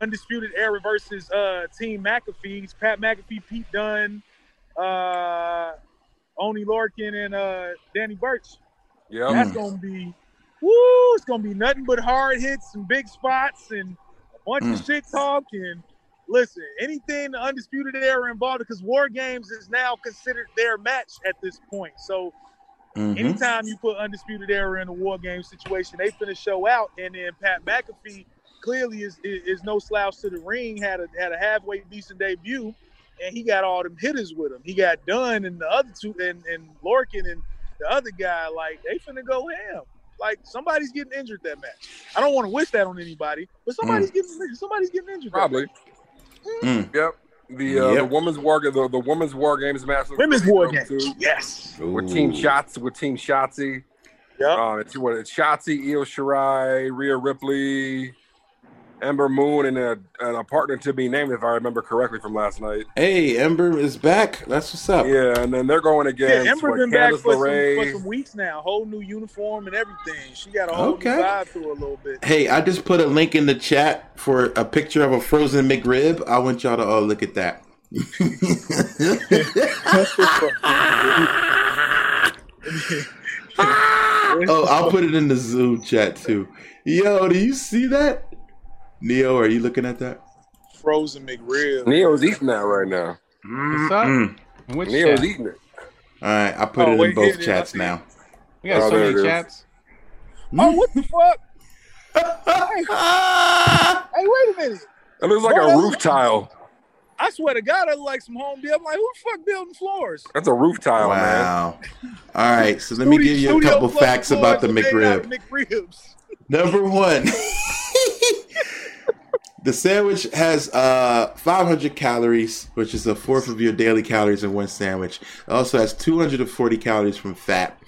Undisputed Era versus uh, Team McAfee's Pat McAfee, Pete Dunne, uh, Oney Lorcan, and uh, Danny Burch. Yeah, that's gonna be woo! It's gonna be nothing but hard hits and big spots and a bunch mm. of shit talk and listen, anything the undisputed era involved because War Games is now considered their match at this point. So mm-hmm. anytime you put undisputed era in a War Games situation, they finish show out, and then Pat McAfee clearly is, is, is no slouch to the ring. Had a had a halfway decent debut, and he got all them hitters with him. He got Dunne and the other two, and and Lorcan and the other guy. Like they finna go ham. Like somebody's getting injured that match. I don't want to wish that on anybody, but somebody's mm. getting somebody's getting injured. Probably. Mm. Yep. The uh, yep. the women's war the, the women's war games match. Women's war games. Too, yes. Ooh. With Team Shots with Team Shotzi. Yeah. Uh, it's what it's Shotzi, Io Shirai, Rhea Ripley, Ember Moon and a, and a partner to be named, if I remember correctly from last night. Hey, Ember is back. That's what's up. Yeah, and then they're going against yeah, Ember been back for some, for some, weeks now. Whole new uniform and everything. She got a whole okay. new vibe to her a little bit. Hey, I just put a link in the chat for a picture of a frozen McRib. I want y'all to all look at that. oh, I'll put it in the Zoom chat too. Yo, do you see that? Neo, are you looking at that? Frozen McRib. Neo's eating that right now. What's up? Mm-hmm. Which Neo's chat? eating it. All right, I put oh, it wait, in both chats now. We got oh, so many chats. Oh, what the fuck? hey, hey, wait a minute. It looks like Bro, a roof tile. I swear to God, I look like some home build. I'm like, who the fuck building floors? That's a roof tile, wow. man. All right, so let me give you a couple facts about the McRib. McRibs. Number one. The sandwich has uh, 500 calories, which is a fourth of your daily calories in one sandwich. It also has 240 calories from fat,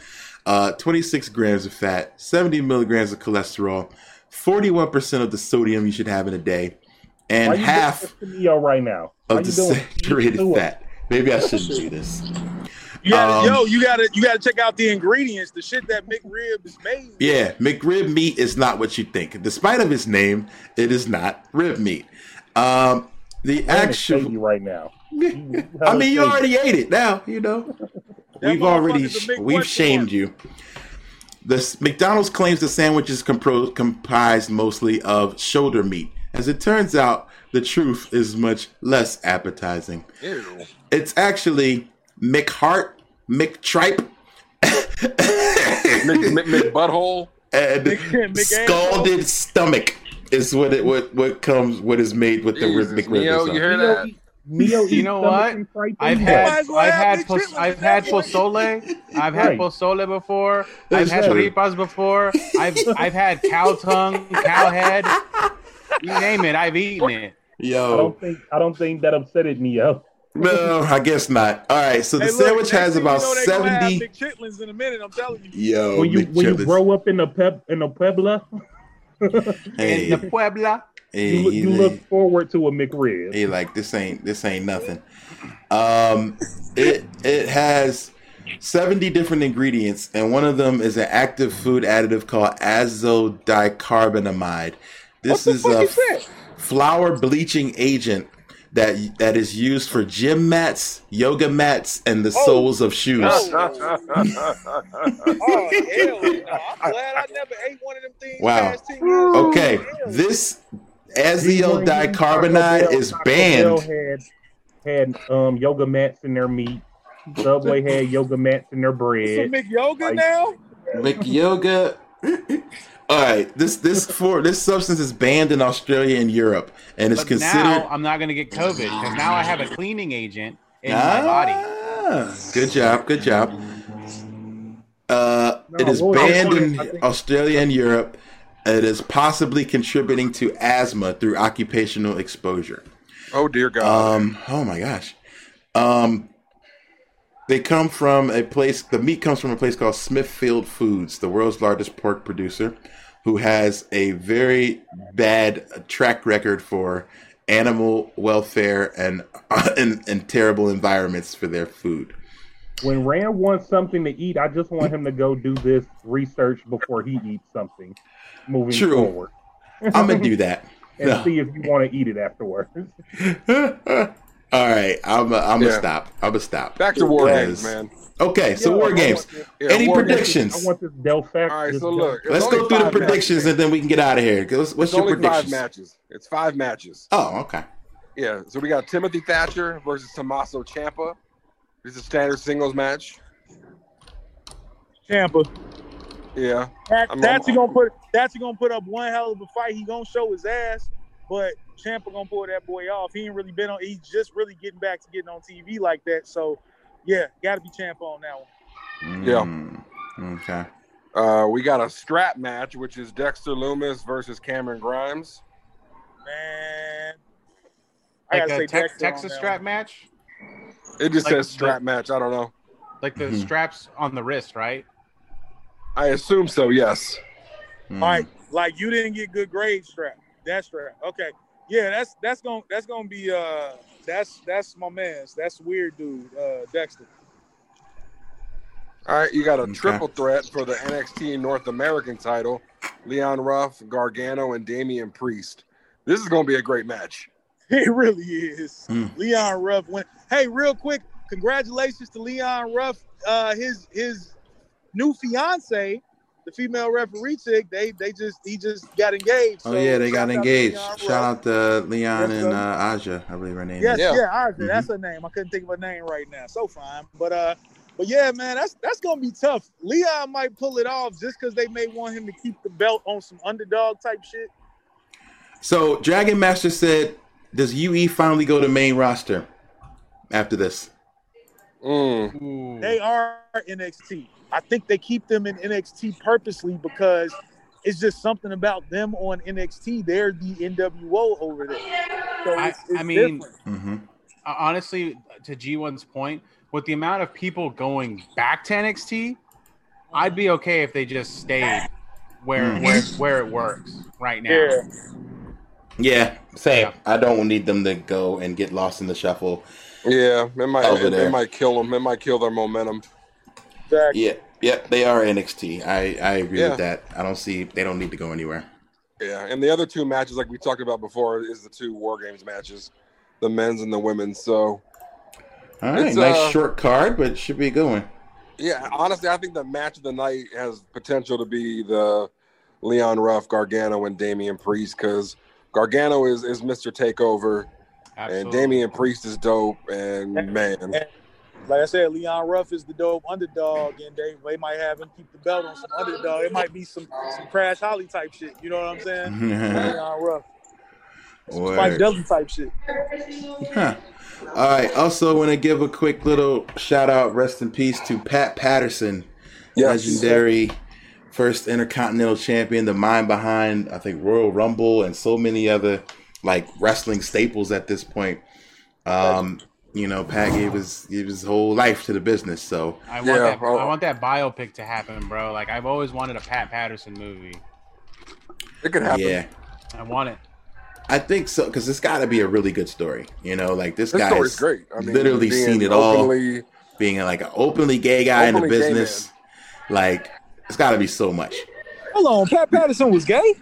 uh, 26 grams of fat, 70 milligrams of cholesterol, 41% of the sodium you should have in a day, and half right now? of the saturated fat. Maybe I shouldn't do this. You gotta, um, yo, you gotta you gotta check out the ingredients. The shit that McRib is made. Yeah, McRib meat is not what you think. Despite of its name, it is not rib meat. Um, the actual right now. I mean, you already ate it. Now you know we've already we've shamed you. The McDonald's claims the sandwich is compro- comprised mostly of shoulder meat. As it turns out, the truth is much less appetizing. Ew. It's actually McHeart, McTripe, Mc, Mc, McButthole, and Mc, scalded stomach is what it what what comes what is made with Jesus, the McRib. Neo, you hear that? Neo, you know what? I've had I've had pos- I've had pozole. I've had pozole before. I've had tripas before. I've I've had cow tongue, cow head. You name it, I've eaten it. Yo, I don't think I don't think that upset upsetted Neo. No, I guess not. All right, so the hey, look, sandwich has about you know seventy. Big chitlins in a minute. I'm telling you. Yo, when you when you grow up in the pep in the Puebla, hey, in the Puebla, hey, you, look, you look forward to a McRib. Hey, like this ain't this ain't nothing. Um, it it has. 70 different ingredients, and one of them is an active food additive called azodicarbonamide. This is a flour bleaching agent that that is used for gym mats, yoga mats, and the oh. soles of shoes. Oh, oh hell no. I'm glad I never ate one of them things. Wow. Okay, this aziel dicarbonate is banned. Had, had um, yoga mats in their meat. Subway had yoga mats in their bread. Some McYoga like, now? McYoga. All right, this this for this substance is banned in Australia and Europe, and it's but considered. Now I'm not going to get COVID because now I have a cleaning agent in ah, my body. Good job, good job. Uh, no, it is banned in Australia and Europe. It is possibly contributing to asthma through occupational exposure. Oh dear God! Um, oh my gosh. Um, they come from a place. The meat comes from a place called Smithfield Foods, the world's largest pork producer who has a very bad track record for animal welfare and, and, and terrible environments for their food. When Rand wants something to eat, I just want him to go do this research before he eats something. Moving True. forward, I'm gonna do that and no. see if you want to eat it afterwards. All right, I'm I'm gonna yeah. stop. I'm gonna stop. Back to war games, man. Okay, so war games. Yeah, Any war predictions? Games. I want this Delphac. All right, so look, let's go through the predictions matches. and then we can get out of here. What's, what's your predictions? Five matches. It's five matches. Oh, okay. Yeah, so we got Timothy Thatcher versus Tommaso Ciampa. This is a standard singles match. Ciampa. Yeah. Thatcher gonna put Thatcher gonna put up one hell of a fight. He gonna show his ass, but Ciampa gonna pull that boy off. He ain't really been on. He's just really getting back to getting on TV like that. So yeah, got to be champ on that one. Yeah. Mm, okay. Uh, we got a strap match, which is Dexter Lumis versus Cameron Grimes. Man, I like a te- Texas strap one. match. It just like says strap the, match. I don't know. Like the mm-hmm. straps on the wrist, right? I assume so. Yes. Mm. Like, like you didn't get good grade strap. That strap. Okay. Yeah, that's that's gonna that's gonna be uh that's that's my man's. That's weird, dude. Uh, Dexter. All right, you got a okay. triple threat for the NXT North American title: Leon Ruff, Gargano, and Damian Priest. This is going to be a great match. It really is. Mm. Leon Ruff went. Hey, real quick, congratulations to Leon Ruff. Uh, his his new fiance the female referee chick, they they just he just got engaged. Oh yeah, they got engaged. Shout out to Leon and uh, Aja, I believe her name. Yes, is. yeah, yeah Aja, mm-hmm. that's her name. I couldn't think of her name right now. So fine, but uh, but yeah, man, that's that's gonna be tough. Leon might pull it off just because they may want him to keep the belt on some underdog type shit. So Dragon Master said, "Does UE finally go to main roster after this?" Mm. They are NXT. I think they keep them in NXT purposely because it's just something about them on NXT. They're the NWO over there. So it's, it's I, mean, mm-hmm. honestly, to G1's point, with the amount of people going back to NXT, I'd be okay if they just stayed where mm-hmm. where, where it works right now. Yeah. Yeah, same. Yeah. I don't need them to go and get lost in the shuffle. Yeah, it might it, it, might kill them. It might kill their momentum. Exactly. Yeah, yeah, they are NXT. I I agree yeah. with that. I don't see they don't need to go anywhere. Yeah, and the other two matches, like we talked about before, is the two War Games matches, the men's and the women's. So, all right, nice uh, short card, but should be a good one. Yeah, honestly, I think the match of the night has potential to be the Leon Ruff, Gargano, and Damian Priest because Gargano is is Mr. Takeover, Absolutely. and Damian Priest is dope. And man, and, like I said, Leon Ruff is the dope underdog, and they, they might have him keep the belt on some underdog. It might be some some Crash Holly type shit. You know what I'm saying? Leon Ruff. Some Spike Dudley type shit. Huh. All right. Also, want to give a quick little shout out, rest in peace to Pat Patterson, yes. legendary first Intercontinental Champion, the mind behind I think Royal Rumble and so many other like wrestling staples at this point. Um, you know, Pat gave his gave his whole life to the business. So I want yeah, that. I want that biopic to happen, bro. Like I've always wanted a Pat Patterson movie. It could happen. Yeah, I want it. I think so because it's got to be a really good story. You know, like this, this guy's great. I mean, literally seen it openly, all. Being like an openly gay guy openly in the business, like it's got to be so much. Hold on, Pat Patterson was gay.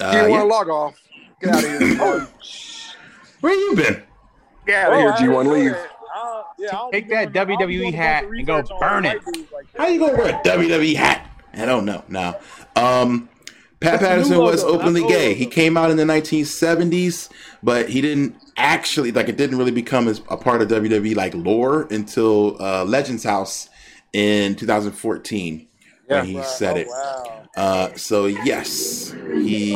Uh, he didn't yeah. want to log off. Get out of here. oh, Where you been? Get out of here, G1. Leave. Uh, yeah, Take that WWE hat and go burn it. Like How you gonna wear a WWE hat? I don't know. No. um, Pat Patterson was openly not gay. He came out in the 1970s, but he didn't actually like it. Didn't really become as a part of WWE like lore until uh, Legends House in 2014 when he said it. Wow. Uh, so yes, he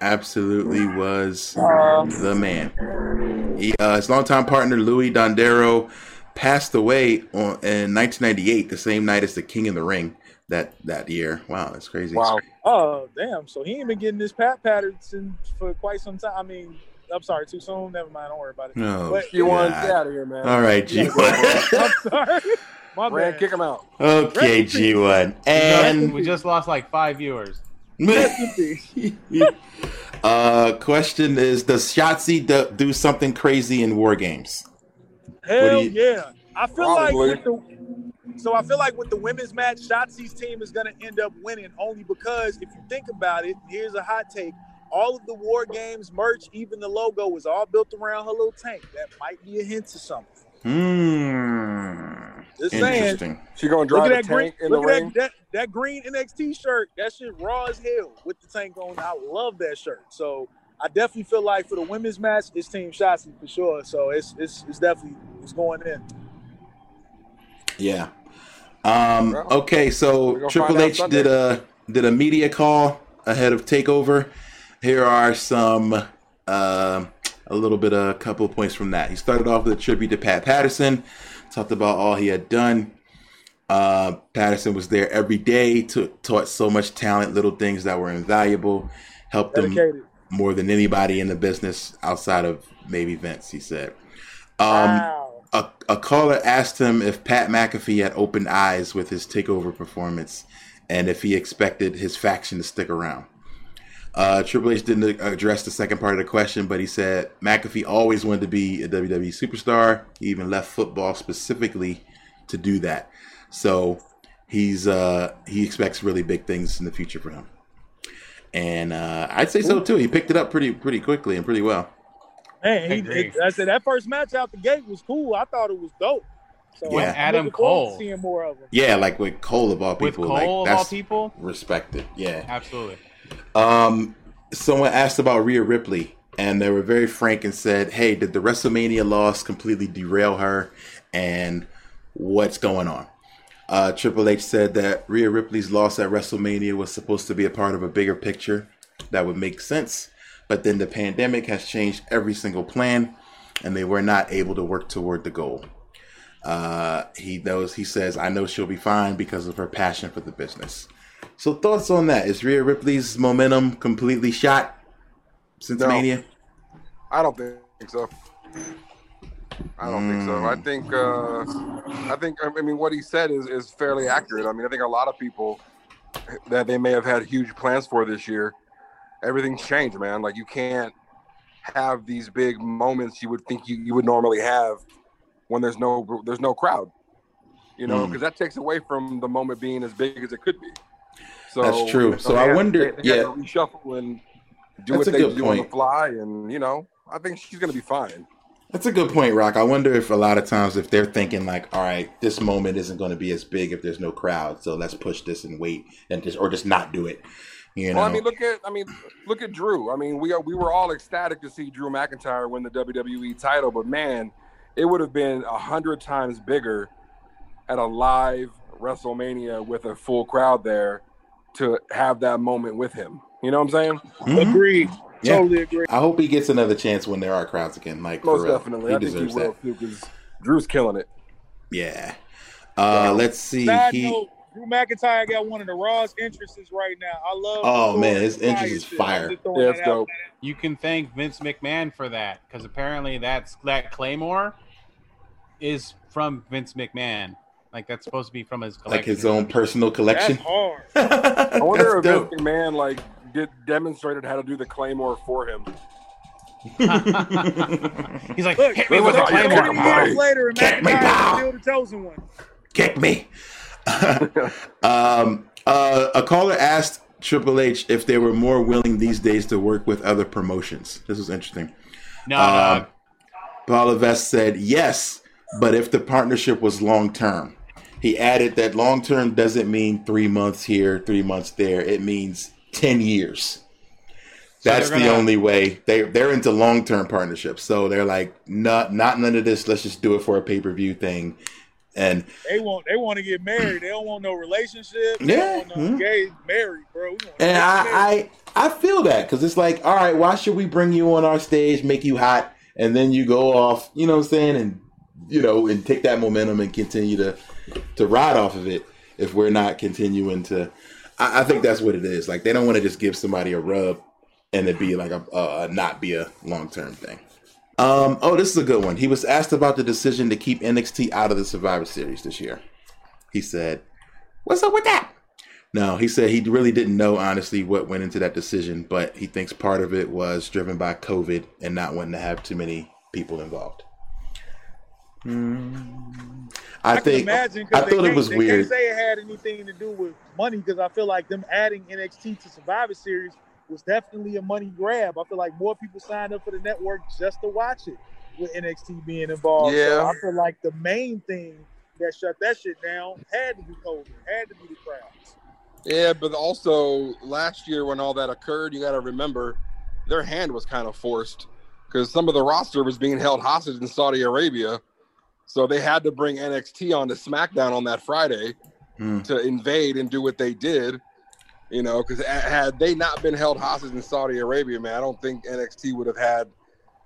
absolutely was the man. He, uh, his longtime partner Louis Dondero passed away on, in 1998, the same night as the King in the Ring that that year. Wow, that's crazy. Wow. Oh damn! So he ain't been getting this Pat Patterson for quite some time. I mean, I'm sorry, too soon. Never mind. Don't worry about it. No. But- G1, get out of here, man. All right, G1. I'm sorry. My Rand, bad. kick him out. okay, G1. And we just lost like five viewers. uh, question is: Does Shotzi do, do something crazy in war games? Hell you- yeah! I feel Probably. like the so I feel like with the women's match, Shotzi's team is gonna end up winning only because if you think about it, here's a hot take: all of the war games merch, even the logo, was all built around her little tank. That might be a hint to something. Hmm. Just saying. Interesting. She gonna Look drive at a that green, tank in the look at ring. that, that that green NXT shirt. That shit raw as hell with the tank on. I love that shirt. So I definitely feel like for the women's match, it's Team Shotzi for sure. So it's it's it's definitely it's going in. Yeah. Um, okay, so Triple H did a did a media call ahead of Takeover. Here are some uh, a little bit of a couple of points from that. He started off with a tribute to Pat Patterson, talked about all he had done. Uh, Patterson was there every day, to, taught so much talent, little things that were invaluable, helped him Dedicated. more than anybody in the business outside of maybe Vince. He said. Um, wow. a, a caller asked him if Pat McAfee had opened eyes with his takeover performance and if he expected his faction to stick around. Uh, Triple H didn't address the second part of the question, but he said McAfee always wanted to be a WWE superstar. He even left football specifically to do that. So he's uh, he expects really big things in the future for him. And uh, I'd say so too. He picked it up pretty pretty quickly and pretty well. Man, he, Agree. it, I said that first match out the gate was cool. I thought it was dope. So Yeah. I'm Adam looking Cole. seeing more of him. Yeah, like with Cole of all people. With people, Cole like of all that's people, respected. Yeah. absolutely. Um, someone asked about Rhea Ripley, and they were very frank and said, "Hey, did the WrestleMania loss completely derail her? And what's going on?" Uh, Triple H said that Rhea Ripley's loss at WrestleMania was supposed to be a part of a bigger picture that would make sense, but then the pandemic has changed every single plan, and they were not able to work toward the goal. Uh, he knows. He says, "I know she'll be fine because of her passion for the business." So thoughts on that? Is Rhea Ripley's momentum completely shot since No. Mania? I don't think so. I don't think so. I Mm. think uh, I think I mean what he said is is fairly accurate. I mean I think a lot of people that they may have had huge plans for this year, everything's changed, man. Like you can't have these big moments you would think you, you would normally have when there's no there's no crowd. You know, Mm. because that takes away from the moment being as big as it could be. So That's true. So I had- wonder- they, they had yeah. reshuffle and do That's what they do on the fly, and you know, I think she's gonna be fine. That's a good point, Rock. I wonder if a lot of times if they're thinking like, all right, this moment isn't going to be as big if there's no crowd, so let's push this and wait and just or just not do it. You know, Well, I mean, look at I mean, look at Drew. I mean, we are, we were all ecstatic to see Drew McIntyre win the WWE title, but man, it would have been a hundred times bigger at a live WrestleMania with a full crowd there to have that moment with him. You know what I'm saying? Mhm. Agreed. Yeah. Totally agree. I hope he gets another chance when there are crowds again. Like Most for real. definitely. he I think he deserves will that. too because Drew's killing it. Yeah. Uh, let's see. Side He. note, Drew McIntyre got one of the rawest entrances right now. I love. Oh, man, Thor his Fire entrance is fire. just throwing Yeah, that it's out dope. You can thank Vince McMahon for that because apparently that's that Claymore is from Vince McMahon. Like that's supposed to be from his collection. Like his own personal collection. That's hard. I wonder That's if dope. Vince McMahon like did demonstrated how to do the claymore for him. He's like, Look, hit me with a Claymore. years later, and Get me McIntyre down. is still the chosen one. kick me. um, uh, a caller asked Triple H if they were more willing these days to work with other promotions. This was interesting. No, um, Paul Levesque said yes, but if the partnership was long term. He added that long term doesn't mean three months here, three months there. It means ten years. So That's gonna, the only way they they're into long term partnerships. So they're like, not not none of this. Let's just do it for a pay per view thing. And they want they want to get married. They don't want no relationship. They yeah, no mm-hmm. gay married, bro. And I, I I feel that because it's like, all right, why should we bring you on our stage, make you hot, and then you go off, you know what I'm saying, and you know, and take that momentum and continue to to ride off of it if we're not continuing to. I, I think that's what it is. Like they don't want to just give somebody a rub and it be like a uh, not be a long term thing. Um, oh, this is a good one. He was asked about the decision to keep NXT out of the Survivor Series this year. He said, "What's up with that?" No, he said he really didn't know honestly what went into that decision, but he thinks part of it was driven by COVID and not wanting to have too many people involved. Mm. I, I think imagine I thought it was they weird. Can't say it had anything to do with money because I feel like them adding NXT to Survivor Series was definitely a money grab. I feel like more people signed up for the network just to watch it with NXT being involved. Yeah, so I feel like the main thing that shut that shit down had to be COVID, had to be the crowds. Yeah, but also last year when all that occurred, you got to remember their hand was kind of forced because some of the roster was being held hostage in Saudi Arabia so they had to bring NXT on to SmackDown on that Friday mm. to invade and do what they did. You know, because had they not been held hostage in Saudi Arabia, man, I don't think NXT would have had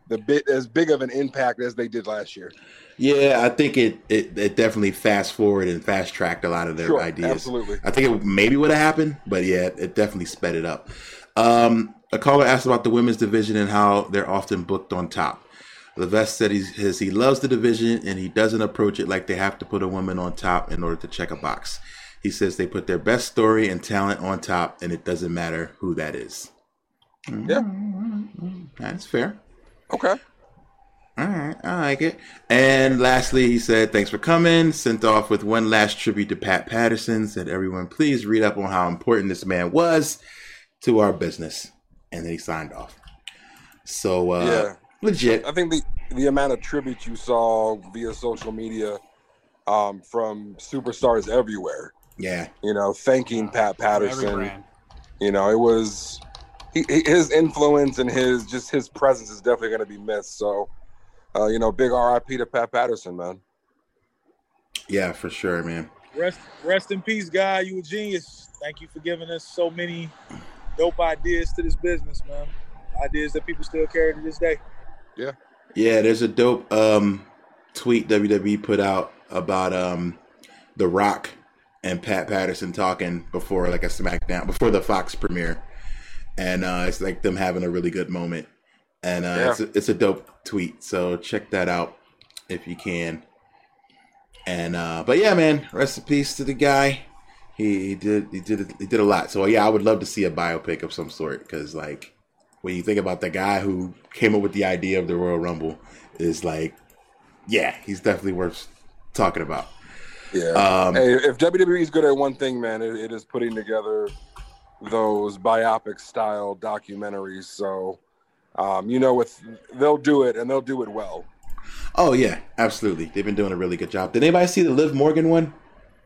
the bit as big of an impact as they did last year. Yeah, I think it, it, it definitely fast forward and fast tracked a lot of their sure, ideas. Absolutely, I think it maybe would have happened, but yeah, it definitely sped it up. Um, a caller asked about the women's division and how they're often booked on top. Levesque said he, his, he loves the division and he doesn't approach it like they have to put a woman on top in order to check a box. He says they put their best story and talent on top and it doesn't matter who that is. Yeah. That's fair. Okay. All right, I like it. And lastly, he said, Thanks for coming. Sent off with one last tribute to Pat Patterson. Said, Everyone, please read up on how important this man was to our business. And then he signed off. So, uh, yeah legit. I think the the amount of tribute you saw via social media um, from superstars everywhere. Yeah, you know, thanking Pat Patterson. You know, it was he, his influence and his just his presence is definitely going to be missed. So, uh, you know, big RIP to Pat Patterson, man. Yeah, for sure, man. Rest, rest in peace, guy. You a genius. Thank you for giving us so many dope ideas to this business, man. Ideas that people still carry to this day. Yeah. Yeah, there's a dope um, tweet WWE put out about um, The Rock and Pat Patterson talking before like a SmackDown before the Fox premiere, and uh, it's like them having a really good moment, and uh, yeah. it's a, it's a dope tweet. So check that out if you can. And uh, but yeah, man, rest in peace to the guy. He, he did he did he did a lot. So yeah, I would love to see a biopic of some sort because like when you think about the guy who came up with the idea of the Royal Rumble, is like, yeah, he's definitely worth talking about. Yeah. Um, hey, if WWE is good at one thing, man, it, it is putting together those biopic style documentaries. So, um, you know, with they'll do it and they'll do it well. Oh yeah, absolutely. They've been doing a really good job. Did anybody see the Liv Morgan one?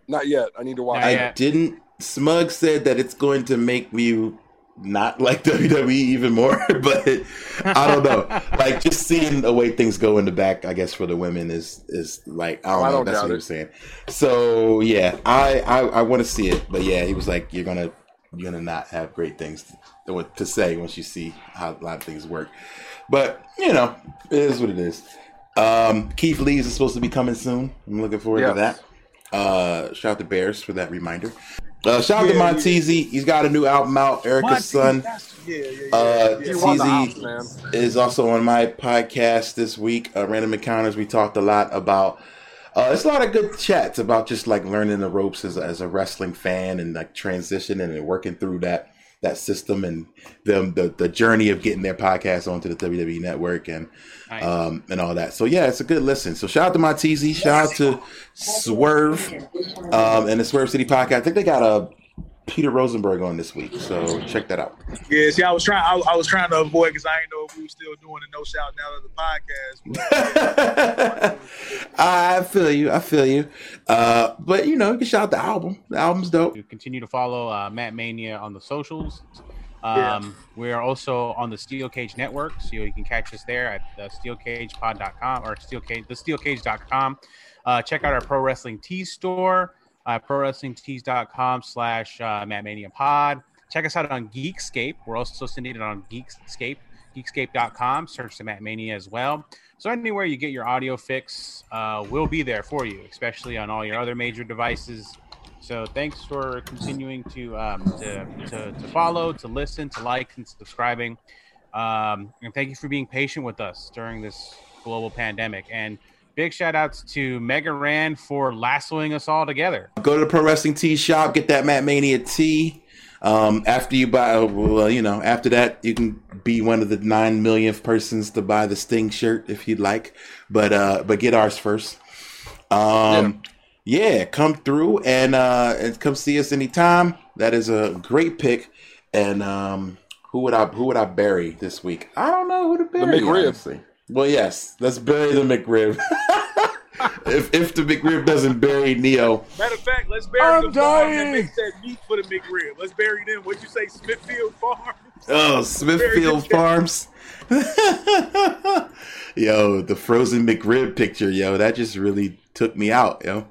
Not yet. I need to watch. I didn't. Smug said that it's going to make you not like WWE even more, but I don't know. like just seeing the way things go in the back, I guess for the women is is like I don't I know. Don't that's what was saying. So yeah, I I, I want to see it, but yeah, he was like, you're gonna you're gonna not have great things to, to say once you see how a lot of things work. But you know, it is what it is. Um, Keith Lee's is supposed to be coming soon. I'm looking forward yes. to that. Uh, shout out to Bears for that reminder. Uh, shout out yeah, to Monteezy. Yeah. He's got a new album out, Erica's Son. Yeah, yeah, yeah. Uh, is also on my podcast this week, uh, Random Encounters. We talked a lot about. Uh, it's a lot of good chats about just like learning the ropes as, as a wrestling fan and like transitioning and working through that that system and them the, the journey of getting their podcast onto the WWE network and nice. um and all that. So yeah, it's a good listen. So shout out to Monteezy, shout out to Swerve um and the Swerve City podcast. I think they got a Peter Rosenberg on this week, so check that out. Yeah, see, I was trying. I, I was trying to avoid because I didn't know if we were still doing the no shout out of the podcast. I feel you. I feel you. Uh, but you know, you can shout out the album. The album's dope. You continue to follow uh, Mat Mania on the socials. Um, yeah. We are also on the Steel Cage Network, so you can catch us there at uh, steelcagepod.com or steelcage, thesteelcage.com. Uh, check out our pro wrestling tee store, uh, prowrestlingtees.com slash uh, Pod. Check us out on Geekscape. We're also syndicated on Geekscape, geekscape.com. Search the Mat Mania as well. So anywhere you get your audio fix, uh, we'll be there for you, especially on all your other major devices. So thanks for continuing to um, to, to, to, follow, to listen, to like, and subscribing. Um, and thank you for being patient with us during this global pandemic. And big shout outs to Mega Ran for lassoing us all together. Go to the Pro Wrestling Tee shop, get that Mat Mania tee. Um, after you buy, well, you know, after that, you can be one of the nine millionth persons to buy the Sting shirt if you'd like, but uh, but get ours first. Um, yeah yeah, come through and uh and come see us anytime. That is a great pick. And um who would I who would I bury this week? I don't know who to bury. The McRib. Honestly. Well, yes, let's bury the McRib. if if the McRib doesn't bury Neo. Matter of fact, let's bury I'm the dying. farm that makes that meat for the McRib. Let's bury them. What'd you say, Smithfield Farms? Oh, Smithfield Farms. yo, the frozen McRib picture, yo, that just really took me out, yo.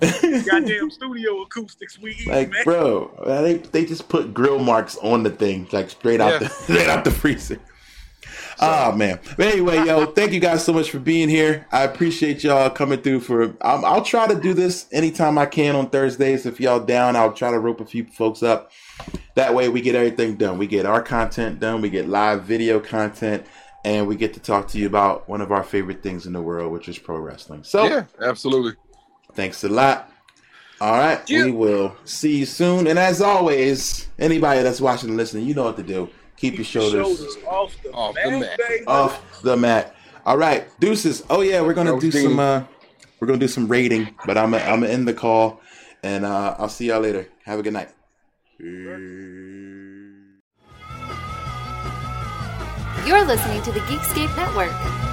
Goddamn studio acoustics we eat, like, man. bro, they they just put grill marks on the thing, like straight out yeah. the straight out the freezer. Oh man. But anyway, yo, thank you guys so much for being here. I appreciate y'all coming through. For I'll, I'll try to do this anytime I can on Thursdays. If y'all down, I'll try to rope a few folks up. That way, we get everything done. We get our content done. We get live video content, and we get to talk to you about one of our favorite things in the world, which is pro wrestling. So, yeah, absolutely. Thanks a lot. All right, yeah. we will see you soon. And as always, anybody that's watching and listening, you know what to do. Keep, Keep your shoulders, shoulders off the off mat. The mat. Off the mat. All right, deuces. Oh yeah, we're gonna do some. Uh, we're gonna do some rating, but I'm a, I'm gonna end the call, and uh, I'll see y'all later. Have a good night. You're listening to the Geekscape Network.